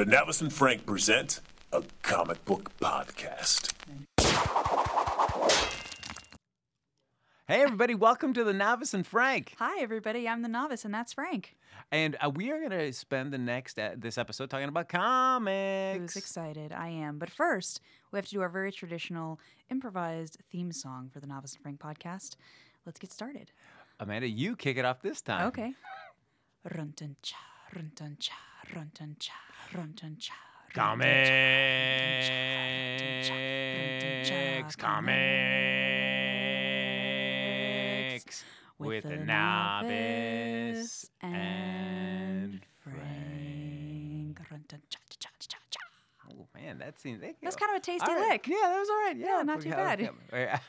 The Novice and Frank present a comic book podcast. Hey, everybody, welcome to the Novice and Frank. Hi, everybody. I'm the novice, and that's Frank. And uh, we are going to spend the next uh, this episode talking about comics. Who's excited? I am. But first, we have to do our very traditional improvised theme song for the Novice and Frank podcast. Let's get started. Amanda, you kick it off this time. Okay. Run dun cha, Comics, comics, with the novice and Frank. Man, that seems that- That's kind of a tasty right. lick. Yeah, that was all right. Yeah, Yeah, not too bad.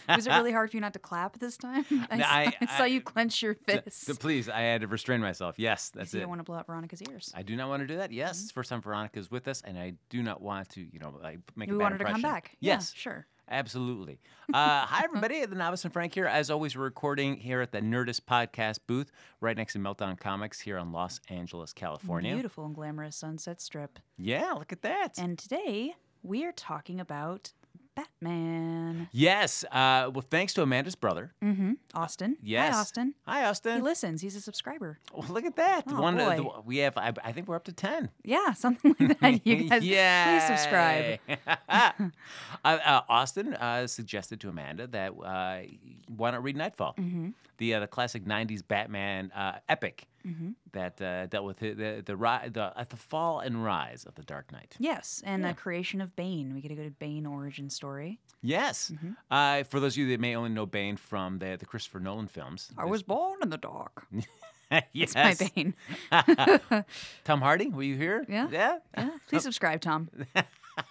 Was it really hard for you not to clap this time? I, No, saw, I- I saw you clench your fists. So please, I had to restrain myself. Yes, that's you it. You don't want to blow out Veronica's ears. I do not want to do that. Yes, Mm-hmm. it's the first time Veronica's with us, and I do not want to, you know, like make we a bad wanted to come impression. back. Yeah, Yes, sure. Absolutely. Uh, hi, everybody. The Novice and Frank here. As always, we're recording here at the Nerdist Podcast booth, right next to Meltdown Comics here in Los Angeles, California. Beautiful and glamorous sunset strip. Yeah, look at that. And today we are talking about Batman. yes. Uh, well, thanks to Amanda's brother. Mm-hmm. Austin. Yes. Hi, Austin. Hi, Austin. He listens. He's a subscriber. Well, look at that. Oh, One, uh, boy. the- we have. I, I think we're up to ten. Yeah, something like that. You guys, please subscribe. uh, uh, Austin uh, suggested to Amanda that uh, why not read Knightfall, Mm-hmm. the uh, the classic '90s Batman uh, epic Mm-hmm. that uh, dealt with the the the, the uh, the fall and rise of the Dark Knight. Yes, and Yeah. the creation of Bane. We get a good Bane origin story. Yes, Mm-hmm. uh, for those of you that may only know Bane from the the Christopher Nolan films, I was born in the dark. yes, My Bane. Tom Hardy, were you here? Yeah. yeah. Yeah, please subscribe, Tom.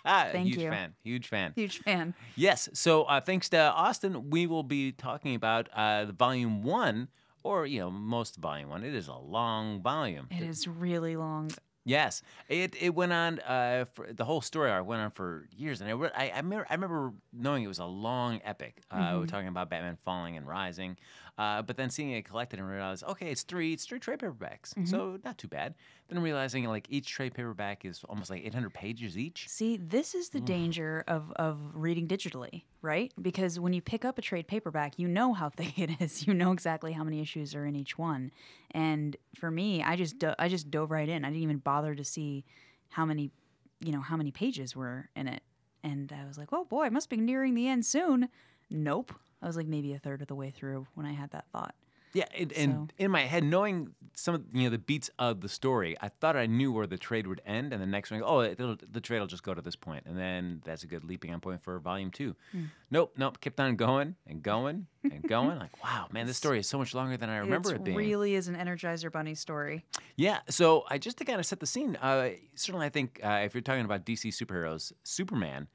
Thank Huge huge you. fan, huge fan. Huge fan. Yes. So uh, thanks to Austin, we will be talking about uh, the volume one, or you know, most volume one. It is a long volume. It is really long. Yes, it it went on uh, for the whole story arc went on for years, and I re- I, I, remember, I remember knowing it was a long epic. Uh, Mm-hmm. We're talking about Batman falling and rising, uh, but then seeing it collected and realized, okay, it's three it's three trade paperbacks, Mm-hmm. so not too bad. Then realizing like each trade paperback is almost like 800 pages each. See, this is the danger of, of reading digitally, right? Because when you pick up a trade paperback, you know how thick it is. You know exactly how many issues are in each one. And for me, I just do- I just dove right in. I didn't even bother to see how many, you know, how many pages were in it. And I was like, oh boy, I must be nearing the end soon. Nope. I was like maybe a third of the way through when I had that thought. Yeah, and, and in my head, knowing some of you know the beats of the story, I thought I knew where the trade would end, and the next one, oh, it'll, the trade will just go to this point, and then that's a good leaping on point for volume two. Hmm. Nope, nope, kept on going and going and going. like, wow, man, this story is so much longer than I remember it it being. really is an Energizer Bunny story. Yeah, so I just to kind of set the scene. Uh, certainly, I think uh, if you're talking about DC superheroes, Superman.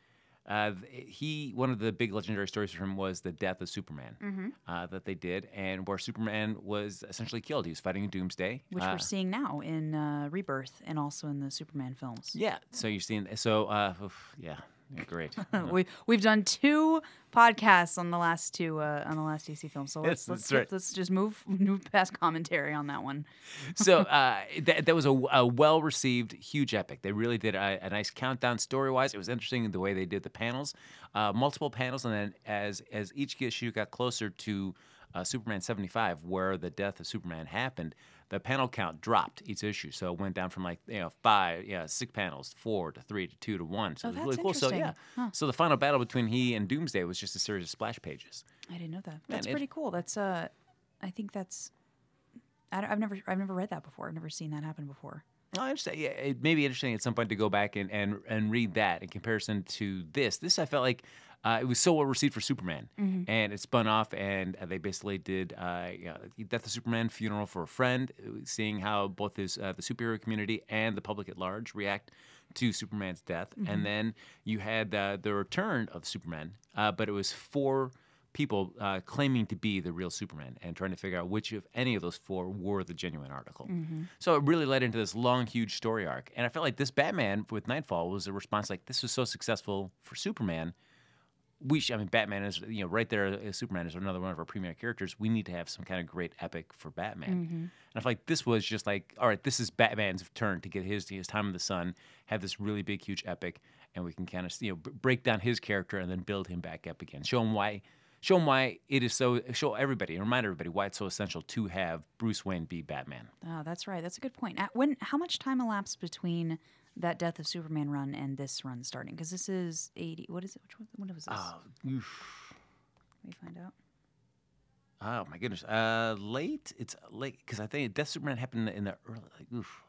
Uh, he one of the big legendary stories for him was the death of Superman Mm-hmm. uh, that they did, and where Superman was essentially killed. He was fighting Doomsday, which uh, we're seeing now in uh, Rebirth and also in the Superman films. Yeah, so you're seeing. So uh, oof, yeah, yeah, great. we we've done two podcasts on the last two uh, on the last DC film. So let's let's right. let's just move move past commentary on that one. so uh, that, that was a, a well received, huge epic. They really did a, a nice countdown story wise. It was interesting the way they did the panels, uh, multiple panels, and then as as each issue got closer to uh, Superman 75, where the death of Superman happened, the panel count dropped each issue. So it went down from like you know five, yeah, six panels, four to three to two to one. So Oh, it was really cool. So yeah. Huh. so the final battle between he and Doomsday was just a series of splash pages. I didn't know that. That's it- pretty cool. That's uh, I think that's. I I've never I've never read that before. I've never seen that happen before. Oh, I understand. Yeah, it may be interesting at some point to go back and, and, and read that in comparison to this. This I felt like uh, it was so well received for Superman, and it spun off, and uh, they basically did uh, you know, Death of Superman, funeral for a friend, uh, seeing how both his uh, the superhero community and the public at large react to Superman's death, and then you had uh, the return of Superman, uh, but it was four people uh, claiming to be the real Superman and trying to figure out which of any of those four were the genuine article. So it really led into this long, huge story arc. And I felt like this Batman with Knightfall was a response like this was so successful for Superman. We should, I mean, Batman is, you know, right there, uh, Superman is another one of our premier characters. We need to have some kind of great epic for Batman. And I feel like this was just like, all right, this is Batman's turn to get his, his time in the sun, have this really big, huge epic, and we can kind of, you know, b- break down his character and then build him back up again. Show him why, show him why it is so, show everybody, remind everybody why it's so essential to have Bruce Wayne be Batman. Oh, that's right. That's a good point. When how much time elapsed between that Death of Superman run and this run starting? Because this is eighty. What is it? Which one? What was this? Oh, oof. Let me find out. Oh my goodness. Uh, late. It's late because I think Death Superman happened in the early, like, oof,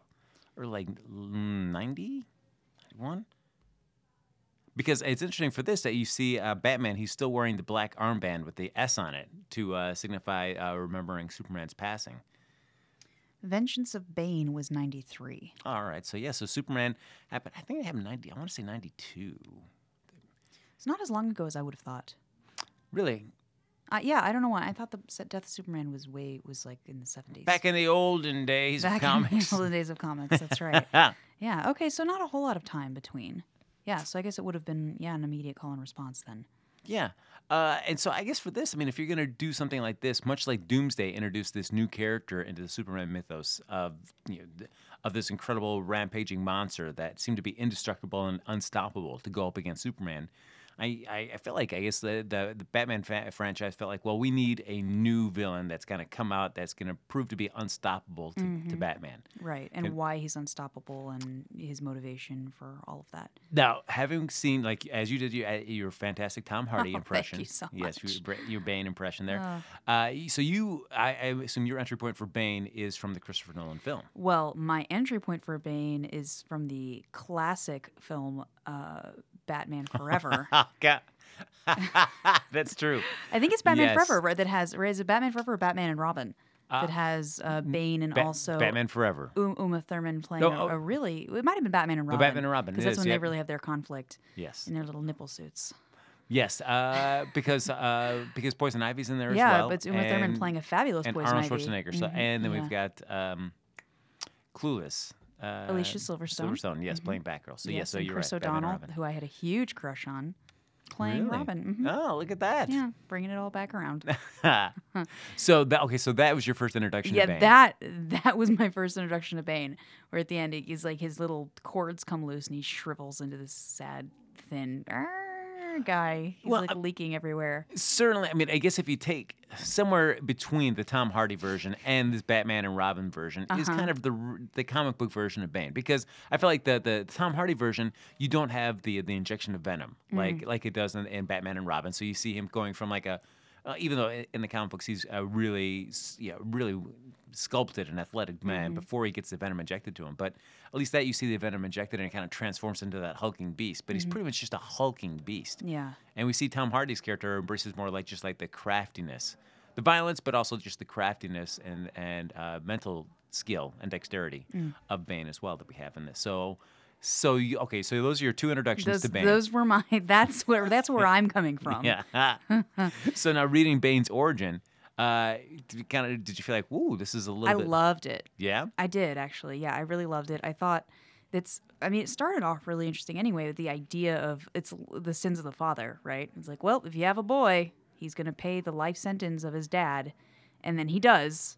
or like 91. Because it's interesting for this that you see uh, Batman. He's still wearing the black armband with the S on it to uh, signify uh, remembering Superman's passing. Vengeance of Bane was ninety three. All right. So yeah. So Superman happened. I think it happened ninety. I want to say ninety-two. It's not as long ago as I would have thought. Really, Uh, yeah, I don't know why. I thought the Death of Superman was way was like in the seventies. back in the olden days Back of comics. in the olden days of comics. That's right. yeah. Okay. So not a whole lot of time between. Yeah. So I guess it would have been yeah an immediate call and response then. Yeah. Uh, and so I guess for this, I mean, if you're going to do something like this, much like Doomsday introduced this new character into the Superman mythos of, you know, of this incredible rampaging monster that seemed to be indestructible and unstoppable to go up against Superman. I, I, feel like I guess the the, the Batman fa- franchise felt like well we need a new villain that's going to come out that's going to prove to be unstoppable to, to Batman. Right. And why he's unstoppable and his motivation for all of that. Now, having seen like as you did your uh, your fantastic Tom Hardy Oh, thank impression, you so yes, much. your, your Bane impression there. Uh, so you, I, I assume your entry point for Bane is from the Christopher Nolan film. Well, my entry point for Bane is from the classic film uh, Batman Forever. Oh God, that's true. I think it's Batman Yes. Forever, right? That has, is it Batman Forever or Batman and Robin? that has uh, Bane and Ba- also Batman Forever. U- Uma Thurman playing No, a, oh. a really. It might have been Batman and Robin. Batman and Robin, Because that's is, when yep. they really have their conflict Yes, in their little nipple suits. yes, uh, because uh, because Poison Ivy's in there as well. yeah, but it's Uma Thurman playing a fabulous and Poison Arnold Ivy. Schwarzenegger. So, Mhm, and then yeah. we've got um, Clueless. Uh, Alicia Silverstone. Silverstone, yes, playing Batgirl. So yes, yes, so and you're Chris right. O'Donnell, who I had a huge crush on, playing Really? Robin. Mhm. Oh, look at that. Yeah, bringing it all back around. so that okay, so that was your first introduction to yeah, Bane. that that was my first introduction to Bane. Where at the end, he's like his little cords come loose and he shrivels into this sad, thin "Arr," guy. He's Well, like uh, leaking everywhere. Certainly, I mean, I guess if you take somewhere between the Tom Hardy version and this Batman and Robin version is Uh-huh. kind of the the comic book version of Bane because I feel like the the Tom Hardy version you don't have the the injection of venom Mm. like like it does in, in Batman and Robin. So you see him going from like a uh, even though in the comic books he's a really s- yeah really sculpted and athletic man Mm-hmm. before he gets the venom injected to him. But at least that you see the venom injected and it kind of transforms into that hulking beast. But Mm-hmm. he's pretty much just a hulking beast. Yeah. And we see Tom Hardy's character embraces more like just like the craftiness, the violence, but also just the craftiness and and uh, mental skill and dexterity Mm. of Bane as well that we have in this. So, so you, okay, so those are your two introductions Those, to Bane. those were my. That's where that's where I'm coming from. yeah. so now reading Bane's origin, uh, kind of did you feel like, ooh, this is a little I bit, loved it. yeah, I did actually. Yeah, I really loved it. I thought it's. I mean, it started off really interesting anyway with the idea of it's the sins of the father, right? It's like, well, if you have a boy, he's going to pay the life sentence of his dad, and then he does.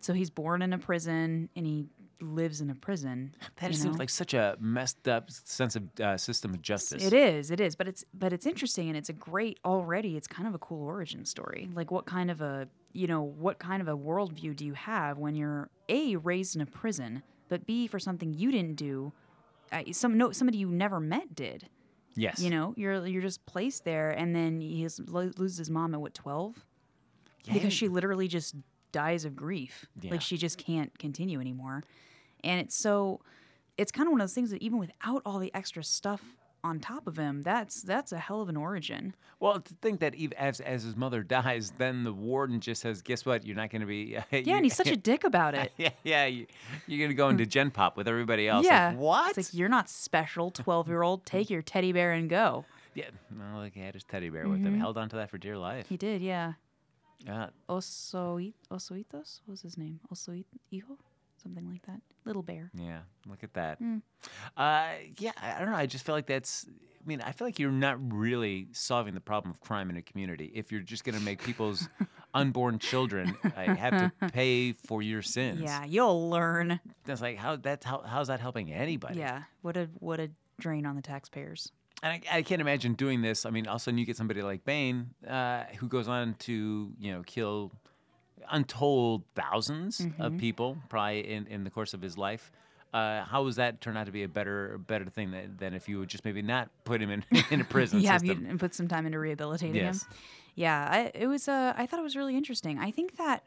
So he's born in a prison and he lives in a prison. that seems know? like such a messed up sense of uh, system of justice. It is, it is, but it's but it's interesting and it's a great already. It's kind of a cool origin story. Like what kind of a you know what kind of a worldview do you have when you're a raised in a prison, but b for something you didn't do, uh, some no somebody you never met did. Yes. You know, you're you're just placed there, and then he has, lo- loses his mom at what twelve, because she literally just dies of grief. Yeah. Like she just can't continue anymore, and it's so it's kind of one of those things that even without all the extra stuff on top of him, that's that's a hell of an origin. Well, to think that even as as his mother dies, then the warden just says, "Guess what? You're not going to be." Yeah, and he's such a dick about it. yeah, yeah. You, you're going to go into Gen Pop with everybody else. yeah, Like, what? It's like you're not special, twelve year old. Take your teddy bear and go. yeah. Well, like he had his teddy bear with him. Held on to that for dear life. Mm-hmm. He did, yeah. Uh, Osito Osoitos what was his name? Osito Hijo, something like that. Little bear. yeah. Look at that. Hmm. Uh, yeah. I I don't know. I just feel like that's I mean, I feel like you're not really solving the problem of crime in a community if you're just going to make people's unborn children uh, have to pay for your sins. Yeah, you'll learn. That's like how that's how how's that helping anybody? Yeah, what a what a drain on the taxpayers. And I, I can't imagine doing this. I mean, all of a sudden you get somebody like Bane uh, who goes on to you know kill untold 1000s Mm-hmm. of people probably in, in the course of his life. Uh, how does that turn out to be a better better thing than, than if you would just maybe not put him in, in a prison yeah, system? and put some time into rehabilitating Yes. him. Yeah, I, it was. Uh, I thought it was really interesting. I think that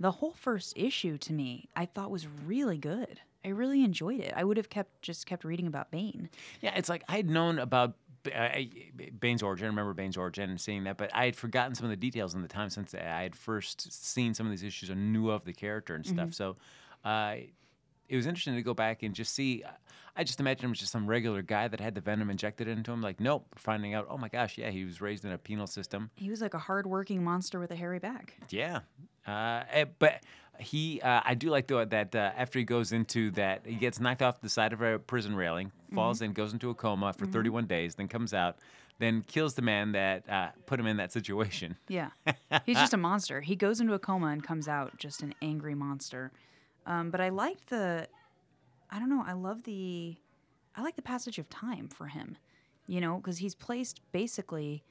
the whole first issue to me, I thought was really good. I really enjoyed it. I would have kept just kept reading about Bane. Yeah, it's like I had known about uh, Bane's origin. I remember Bane's origin and seeing that, but I had forgotten some of the details in the time since I had first seen some of these issues and knew of the character and stuff. So uh, it was interesting to go back and just see. I just imagined him as just some regular guy that had the venom injected into him. Like, nope, finding out, oh my gosh, yeah, he was raised in a penal system. He was like a hardworking monster with a hairy back. Yeah, uh, eh, but he, uh, I do like though that uh, after he goes into that, he gets knocked off the side of a prison railing, falls in, goes into a coma for 31 days, then comes out, then kills the man that uh, put him in that situation. Yeah, he's just a monster. He goes into a coma and comes out just an angry monster. Um, but I liked the, I don't know. I love the, I like the passage of time for him. You know, because he's placed basically.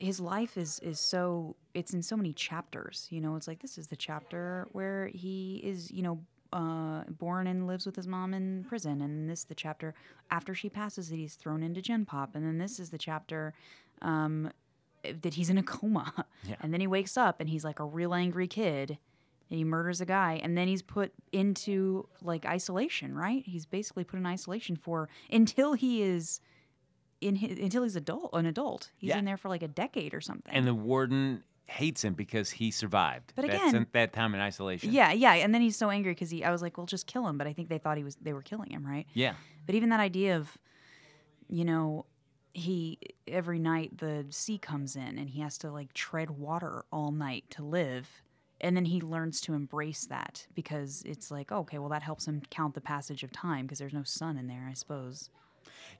His life is is so it's in so many chapters. You know, it's like this is the chapter where he is. You know. Uh, born and lives with his mom in prison, and this the chapter after she passes that he's thrown into Gen Pop, and then this is the chapter um, that he's in a coma. Yeah. And then he wakes up and he's like a real angry kid and he murders a guy and then he's put into like isolation, right? He's basically put in isolation for until he is in his, until he's adult an adult. He's Yeah. in there for like a decade or something. And the warden hates him because he survived. But again- that time in isolation. yeah, yeah, and then he's so angry cuz he I was like, "Well, just kill him." But I think they thought he was they were killing him, right? Yeah. But even that idea of, you know, he every night the sea comes in and he has to like tread water all night to live. And then he learns to embrace that because it's like, oh, okay, well, that helps him count the passage of time because there's no sun in there, I suppose.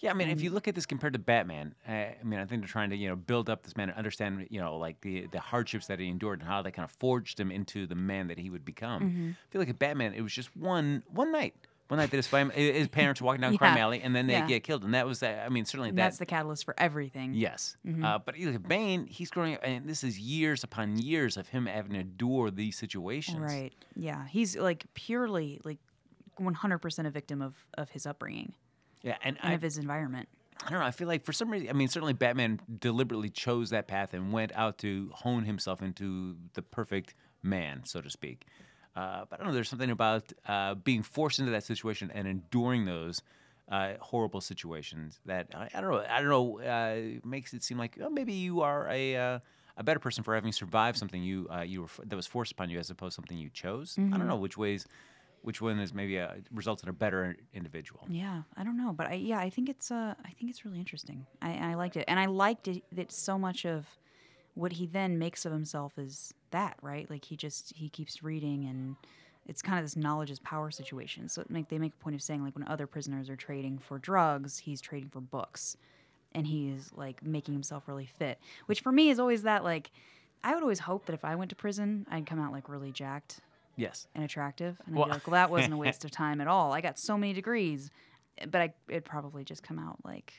Yeah, I mean, if you look at this compared to Batman, uh, I mean, I think they're trying to you know build up this man and understand you know like the the hardships that he endured and how they kind of forged him into the man that he would become. Mm-hmm. I feel like at Batman, it was just one one night, one night that his fam- his parents were walking down crime alley and then they Yeah. get killed, and that was that. I mean, certainly that. that's the catalyst for everything. Yes, Mm-hmm. uh, but you look at Bane, he's growing up, and this is years upon years of him having to endure these situations. Right. Yeah. He's like purely like 100% a victim of, of his upbringing Yeah, and and I, of his environment. I don't know. I feel like for some reason, I mean, certainly Batman deliberately chose that path and went out to hone himself into the perfect man, so to speak. Uh, but I don't know. There's something about uh, being forced into that situation and enduring those uh, horrible situations that I, I don't know. I don't know. Uh, makes it seem like oh, maybe you are a uh, a better person for having survived something you uh, you were that was forced upon you as opposed to something you chose. I don't know which ways. Which one is maybe a, results in a better individual? Yeah, I don't know, but I yeah, I think it's uh, I think it's really interesting. I, I liked it, and I liked it that so much of what he then makes of himself is that right. Like he just he keeps reading, and it's kind of this knowledge is power situation. So make, they make a point of saying like when other prisoners are trading for drugs, he's trading for books, and he's like making himself really fit. Which for me is always that like I would always hope that if I went to prison, I'd come out like really jacked Yes. and attractive. And Well- I'd be like, well, that wasn't a waste of time at all. I got so many degrees. But I, it'd probably just come out like,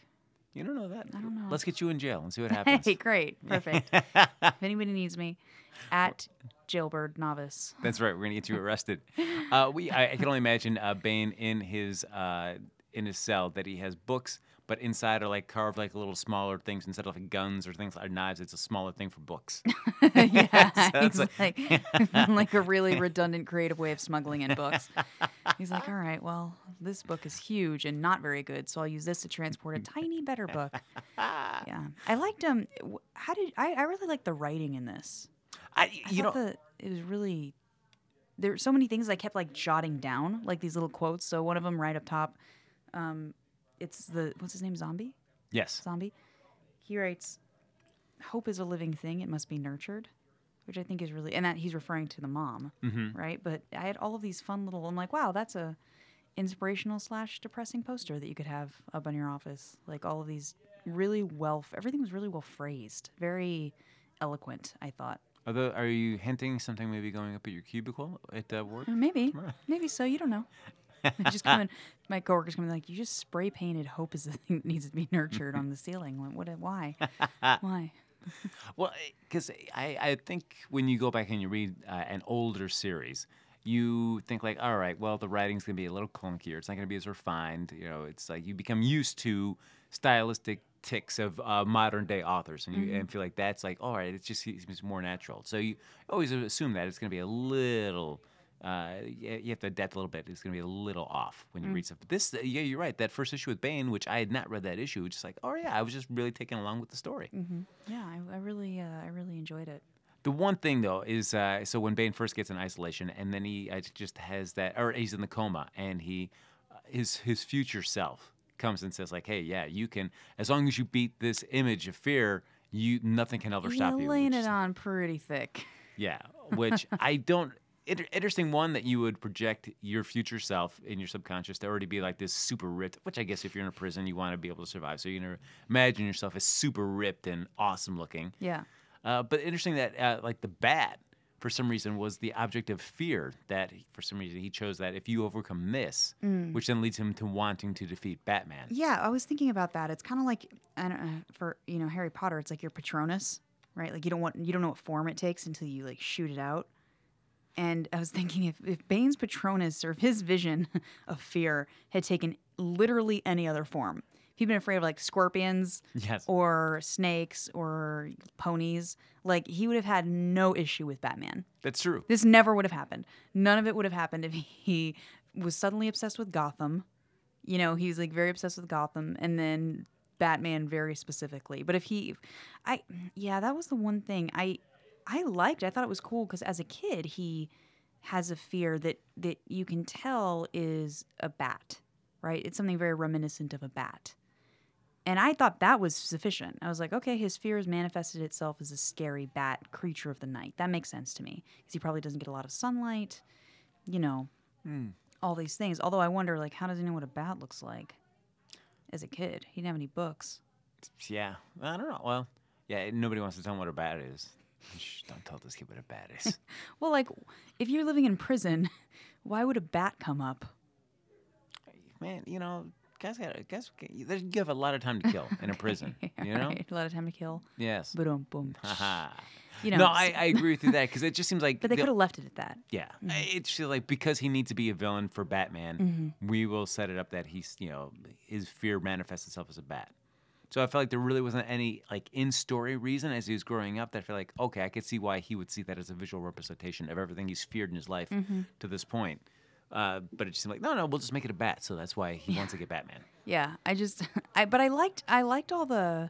You don't know that. I don't know. Let's get you in jail and see what happens. hey, great, perfect. if anybody needs me, at Jailbird Novice. That's right. We're gonna get you arrested. Uh, we I, I can only imagine uh, Bane in his uh, in his cell that he has books, but inside are like carved like little smaller things instead of like guns or things like knives. It's a smaller thing for books. yeah, Sounds he's like, like a really redundant, creative way of smuggling in books. He's like, all right, well, this book is huge and not very good, so I'll use this to transport a tiny, better book. Yeah, I liked um. How did I? I really liked the writing in this. I, I you know, the it was really there were so many things I kept like jotting down, like these little quotes. So one of them right up top, um, it's the what's his name, Zombie, yes. Zombie. He writes, "Hope is a living thing; it must be nurtured," which I think is really, and that he's referring to the mom, Mm-hmm. right? But I had all of these fun little. I'm like, wow, that's a inspirational slash depressing poster that you could have up on your office, like all of these really well. Everything was really well phrased, very eloquent. I thought. Although, are you hinting something maybe going up at your cubicle at uh, work? Uh, Maybe, maybe so. You don't know. Just come in, my coworkers come like, you just spray painted hope is the thing that needs to be nurtured on the ceiling. Like, what? Why? why? Well, because I, I think when you go back and you read uh, an older series, you think like, all right, well, the writing's gonna be a little clunkier. It's not gonna be as refined. You know, it's like you become used to stylistic ticks of uh, modern day authors, and you and feel like that's like, all right, it's just it's more natural. So you always assume that it's gonna be a little. Uh, you have to adapt a little bit. It's going to be a little off when you read stuff. But this, yeah, you're right. That first issue with Bane, which I had not read that issue, just like, oh yeah, I was just really taken along with the story. Yeah, I, I really, uh, I really enjoyed it. The one thing though is uh, so when Bane first gets in isolation and then he uh, just has that, or he's in the coma and he, uh, his his future self comes and says like, hey, yeah, you can as long as you beat this image of fear, you nothing can ever stop you. laying it on pretty thick. Yeah, which I don't. Inter- interesting one that you would project your future self in your subconscious to already be like this super ripped. Which I guess if you're in a prison, you want to be able to survive. So you're gonna imagine yourself as super ripped and awesome looking. Yeah. Uh, but interesting that uh, like the bat, for some reason, was the object of fear. That for some reason he chose that if you overcome this, which then leads him to wanting to defeat Batman. Yeah, I was thinking about that. It's kind of like I don't know, for you know Harry Potter. It's like your Patronus, right? Like you don't want you don't know what form it takes until you like shoot it out. And I was thinking if if Bane's Patronus or if his vision of fear had taken literally any other form, if he'd been afraid of like scorpions Yes. or snakes or ponies, like he would have had no issue with Batman. That's true. This never would have happened. None of it would have happened if he was suddenly obsessed with Gotham. You know, he's like very obsessed with Gotham and then Batman very specifically. But if he I yeah, that was the one thing I I liked. I thought it was cool cuz as a kid he has a fear that that you can tell is a bat, right? It's something very reminiscent of a bat. And I thought that was sufficient. I was like, okay, his fear has manifested itself as a scary bat creature of the night. That makes sense to me because he probably doesn't get a lot of sunlight, you know, hmm. all these things. Although I wonder, like, how does he know what a bat looks like as a kid? He didn't have any books. Yeah. I don't know. Well, yeah. Nobody wants to tell him what a bat is. Shh, don't tell this kid what a bat is. Well, like, if you're living in prison, why would a bat come up? Man, you know, guys got guys. You have a lot of time to kill in a prison. You know. Right? A lot of time to kill. Yes. Boom, boom. You know, no, I, I agree with you that because it just seems like. But they the- could have left it at that. Yeah, mm-hmm. it's just like because he needs to be a villain for Batman, mm-hmm. we will set it up that he's you know his fear manifests itself as a bat. So I felt like there really wasn't any like in story reason as he was growing up that I feel like okay I could see why he would see that as a visual representation of everything he's feared in his life to this point. Uh, but it just seemed like no no we'll just make it a bat so that's why he wants to get Batman. Yeah, I just, I but I liked, I liked all the,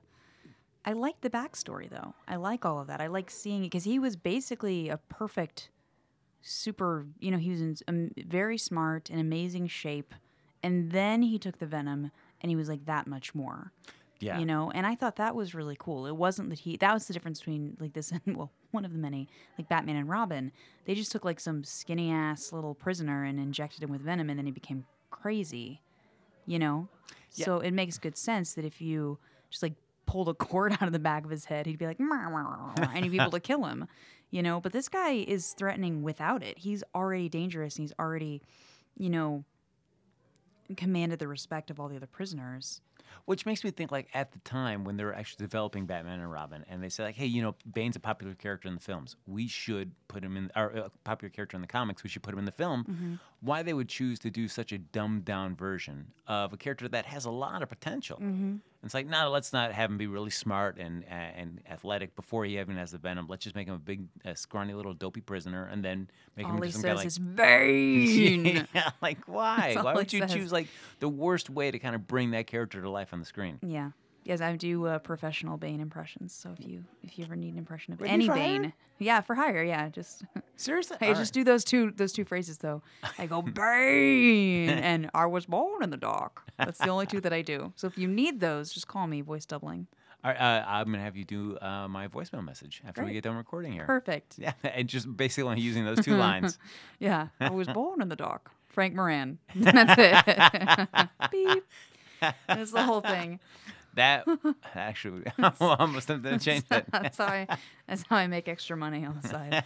I liked the backstory though. I like all of that. I like seeing it because he was basically a perfect, super. You know, he was in um, very smart and amazing shape, and then he took the venom and he was like that much more. Yeah. You know, and I thought that was really cool. It wasn't that he that was the difference between like this and well, one of the many, like Batman and Robin. They just took like some skinny ass little prisoner and injected him with venom and then he became crazy. You know? So it makes good sense that if you just like pulled a cord out of the back of his head, he'd be like and you'd be able to kill him. You know, but this guy is threatening without it. He's already dangerous and he's already, you know, commanded the respect of all the other prisoners. Which makes me think like at the time when they were actually developing Batman and Robin, and they said like, hey, you know, Bane's a popular character in the films. We should put him in, or a popular character in the comics. We should put him in the film. Mm-hmm. Why they would choose to do such a dumbed down version of a character that has a lot of potential? Mm-hmm. It's like, no, let's not have him be really smart and uh, and athletic before he even has the venom. Let's just make him a big, uh, scrawny little dopey prisoner, and then make him All into he some says guy like. is Bane. yeah, like why? Why would you says. choose like the worst way to kind of bring that character to life on the screen? yeah. Yes, I do uh, professional Bane impressions. So if you if you ever need an impression of Ready any for hire? Bane, yeah, for hire, yeah, just Seriously, hey, just do those two those two phrases though. I go Bane and I was born in the dark. That's the only two that I do. So if you need those, just call me. Voice doubling. All right, uh, I'm gonna have you do uh, my voicemail message after we get done recording here. Perfect. Yeah, and just basically only using those two lines. Yeah, I was born in the dark. Frank Moran. That's it. Beep. That's the whole thing. That actually, I'm almost tempted to change that. that's how I that's how I make extra money on the side.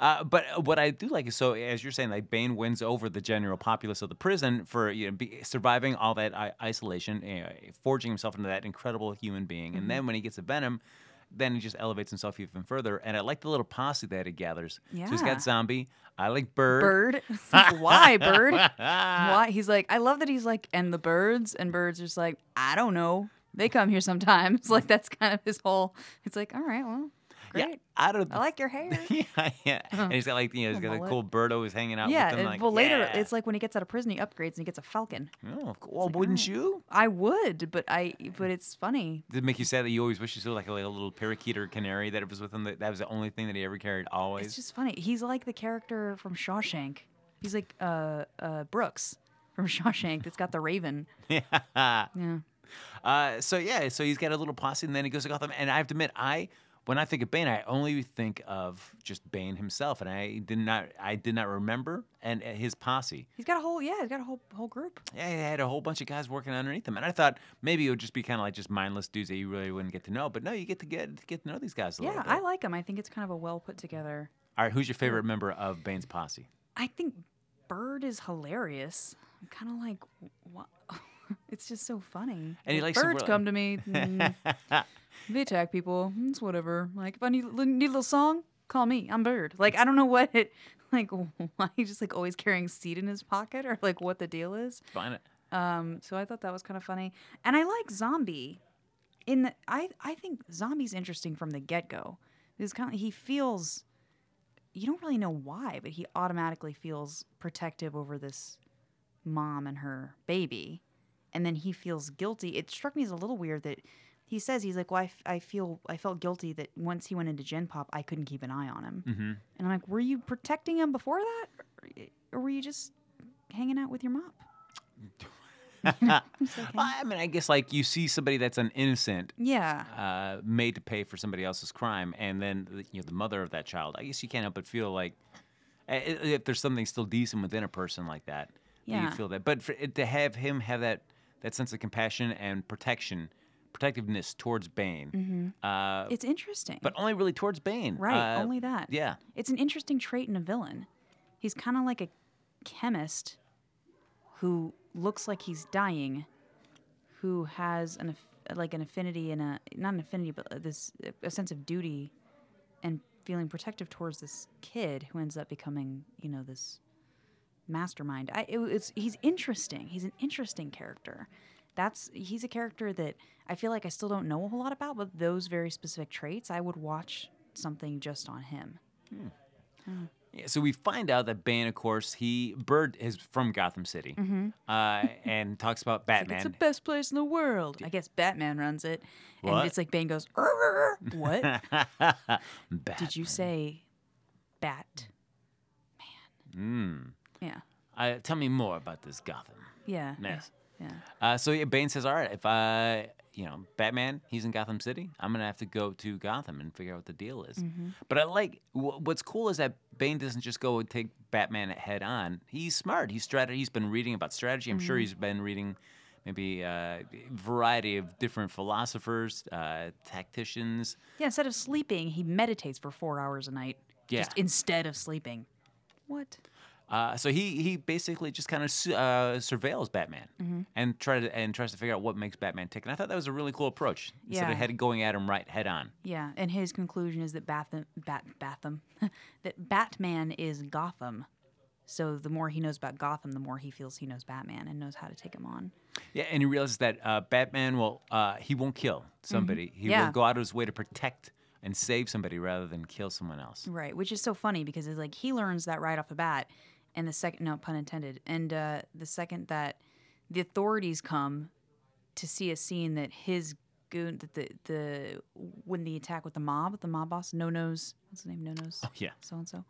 Uh, but what I do like is so, as you're saying, like Bane wins over the general populace of the prison for you know be, surviving all that I- isolation, you know, forging himself into that incredible human being, and then when he gets a venom. Then he just elevates himself even further, and I like the little posse that he gathers. So he's Yeah. got zombie. I like bird. Bird. Like, Why, bird? Why? He's like, I love that he's like, and the birds, and birds are just like, I don't know. They come here sometimes. Like that's kind of his whole. It's like, all right, well, Yeah. I don't. I like your hair. yeah, yeah. And he's got like you know he's got a mullet. cool bird always hanging out yeah. with him. Like, well, later yeah. it's like when he gets out of prison, he upgrades and he gets a falcon. oh, well, wouldn't you? I would, but I, but it's funny. Did it make you sad that you always wish you saw like a, like a little parakeet or canary that it was with him? That, that was the only thing that he ever carried always. It's just funny. He's like the character from Shawshank. He's like uh, uh, Brooks from Shawshank that's got the raven. yeah. Yeah. Uh, so yeah, so he's got a little posse, and then he goes to Gotham. And I have to admit, I when I think of Bane, I only think of just Bane himself, and I did not, I did not remember and uh, his posse. He's got a whole yeah. He's got a whole whole group. Yeah, he had a whole bunch of guys working underneath him, and I thought maybe it would just be kind of like just mindless dudes that you really wouldn't get to know. But no, you get to get get to know these guys a Yeah, little bit. I like him. I think it's kind of a well put together. All right, who's your favorite member of Bane's posse? I think Bird is hilarious. I'm kind of like, what? it's just so funny. And he likes birds ro- come to me. mm, they attack people. It's whatever. Like if I need need a little song, call me. I'm Bird. Like I don't know what it. Like why he's just like always carrying seed in his pocket or like what the deal is. Find it. Um, so I thought that was kind of funny, and I like Zombie. In the, I I think Zombie's interesting from the get go. Because kind of he feels, you don't really know why, but he automatically feels protective over this mom and her baby, and then he feels guilty. It struck me as a little weird that he says he's like, well, I, f- I feel I felt guilty that once he went into Gen Pop, I couldn't keep an eye on him, Mm-hmm. and I'm like, were you protecting him before that, or, or were you just hanging out with your mop? Okay. Well, I mean, I guess like you see somebody that's an innocent Yeah. uh, made to pay for somebody else's crime, and then the- you know the mother of that child. I guess you can't help but feel like if there's something still decent within a person like that, that you feel that. But for it, to have him have that that sense of compassion and protection, protectiveness towards Bane, uh, It's interesting. but only really towards Bane, right, Uh, only that. Yeah, It's an interesting trait in a villain. He's kind of like a chemist who looks like he's dying, who has an like an affinity and a not an affinity, but uh, this a sense of duty and feeling protective towards this kid who ends up becoming, you know, this mastermind. I it, it's he's interesting. He's an interesting character. That's he's a character that I feel like I still don't know a whole lot about, but those very specific traits, I would watch something just on him. Yeah, so we find out that Bane, of course, he Bird is from Gotham City, uh, and talks about Batman. It's the best place in the world. I guess Batman runs it. What? And it's like Bane goes. What? Did you say bat? Mm. Yeah. Uh, tell me more about this Gotham. Yeah. Yes. Yeah. Uh, so yeah, Bane says, "All right, if I, you know, Batman, he's in Gotham City. I'm gonna have to go to Gotham and figure out what the deal is." Mm-hmm. But I like wh- what's cool is that Bane doesn't just go and take Batman head on. He's smart. He's strategy. He's been reading about strategy. I'm Mm-hmm. sure he's been reading maybe a variety of different philosophers, uh, tacticians. Yeah. Instead of sleeping, he meditates for four hours a night. Just Yeah. instead of sleeping. What? Uh, so he he basically just kind of uh, surveils Batman Mm-hmm. and try to and tries to figure out what makes Batman tick. And I thought that was a really cool approach instead Yeah. of head, going at him right head on. Yeah. And his conclusion is that Batham, Bat, Batham, that Batman is Gotham. So the more he knows about Gotham, the more he feels he knows Batman and knows how to take him on. Yeah, and he realizes that uh, Batman will uh, he won't kill somebody. He Mm-hmm. Yeah. will go out of his way to protect and save somebody rather than kill someone else. Right, which is so funny because it's like he learns that right off the bat, and the second, no pun intended, and uh, the second that the authorities come to see a scene that his goon, that the the when the attack with the mob, the mob boss, no nose, what's his name, no nose, yeah. so and so,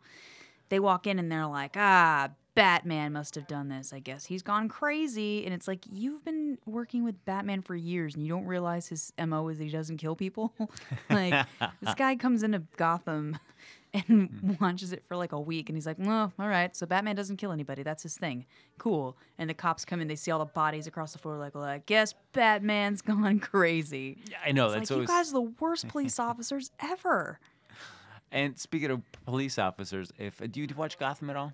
they walk in and they're like, ah, Batman must have done this. I guess he's gone crazy, and it's like you've been working with Batman for years, and you don't realize his mo is he doesn't kill people. like this guy comes into Gotham and mm. watches it for like a week and he's like, well, all right, so Batman doesn't kill anybody. That's his thing. Cool. And the cops come in, they see all the bodies across the floor, like, well, I guess Batman's gone crazy. Yeah, I know It's that's like, always. you guys are the worst police officers ever. And speaking of police officers, if do you watch Gotham at all?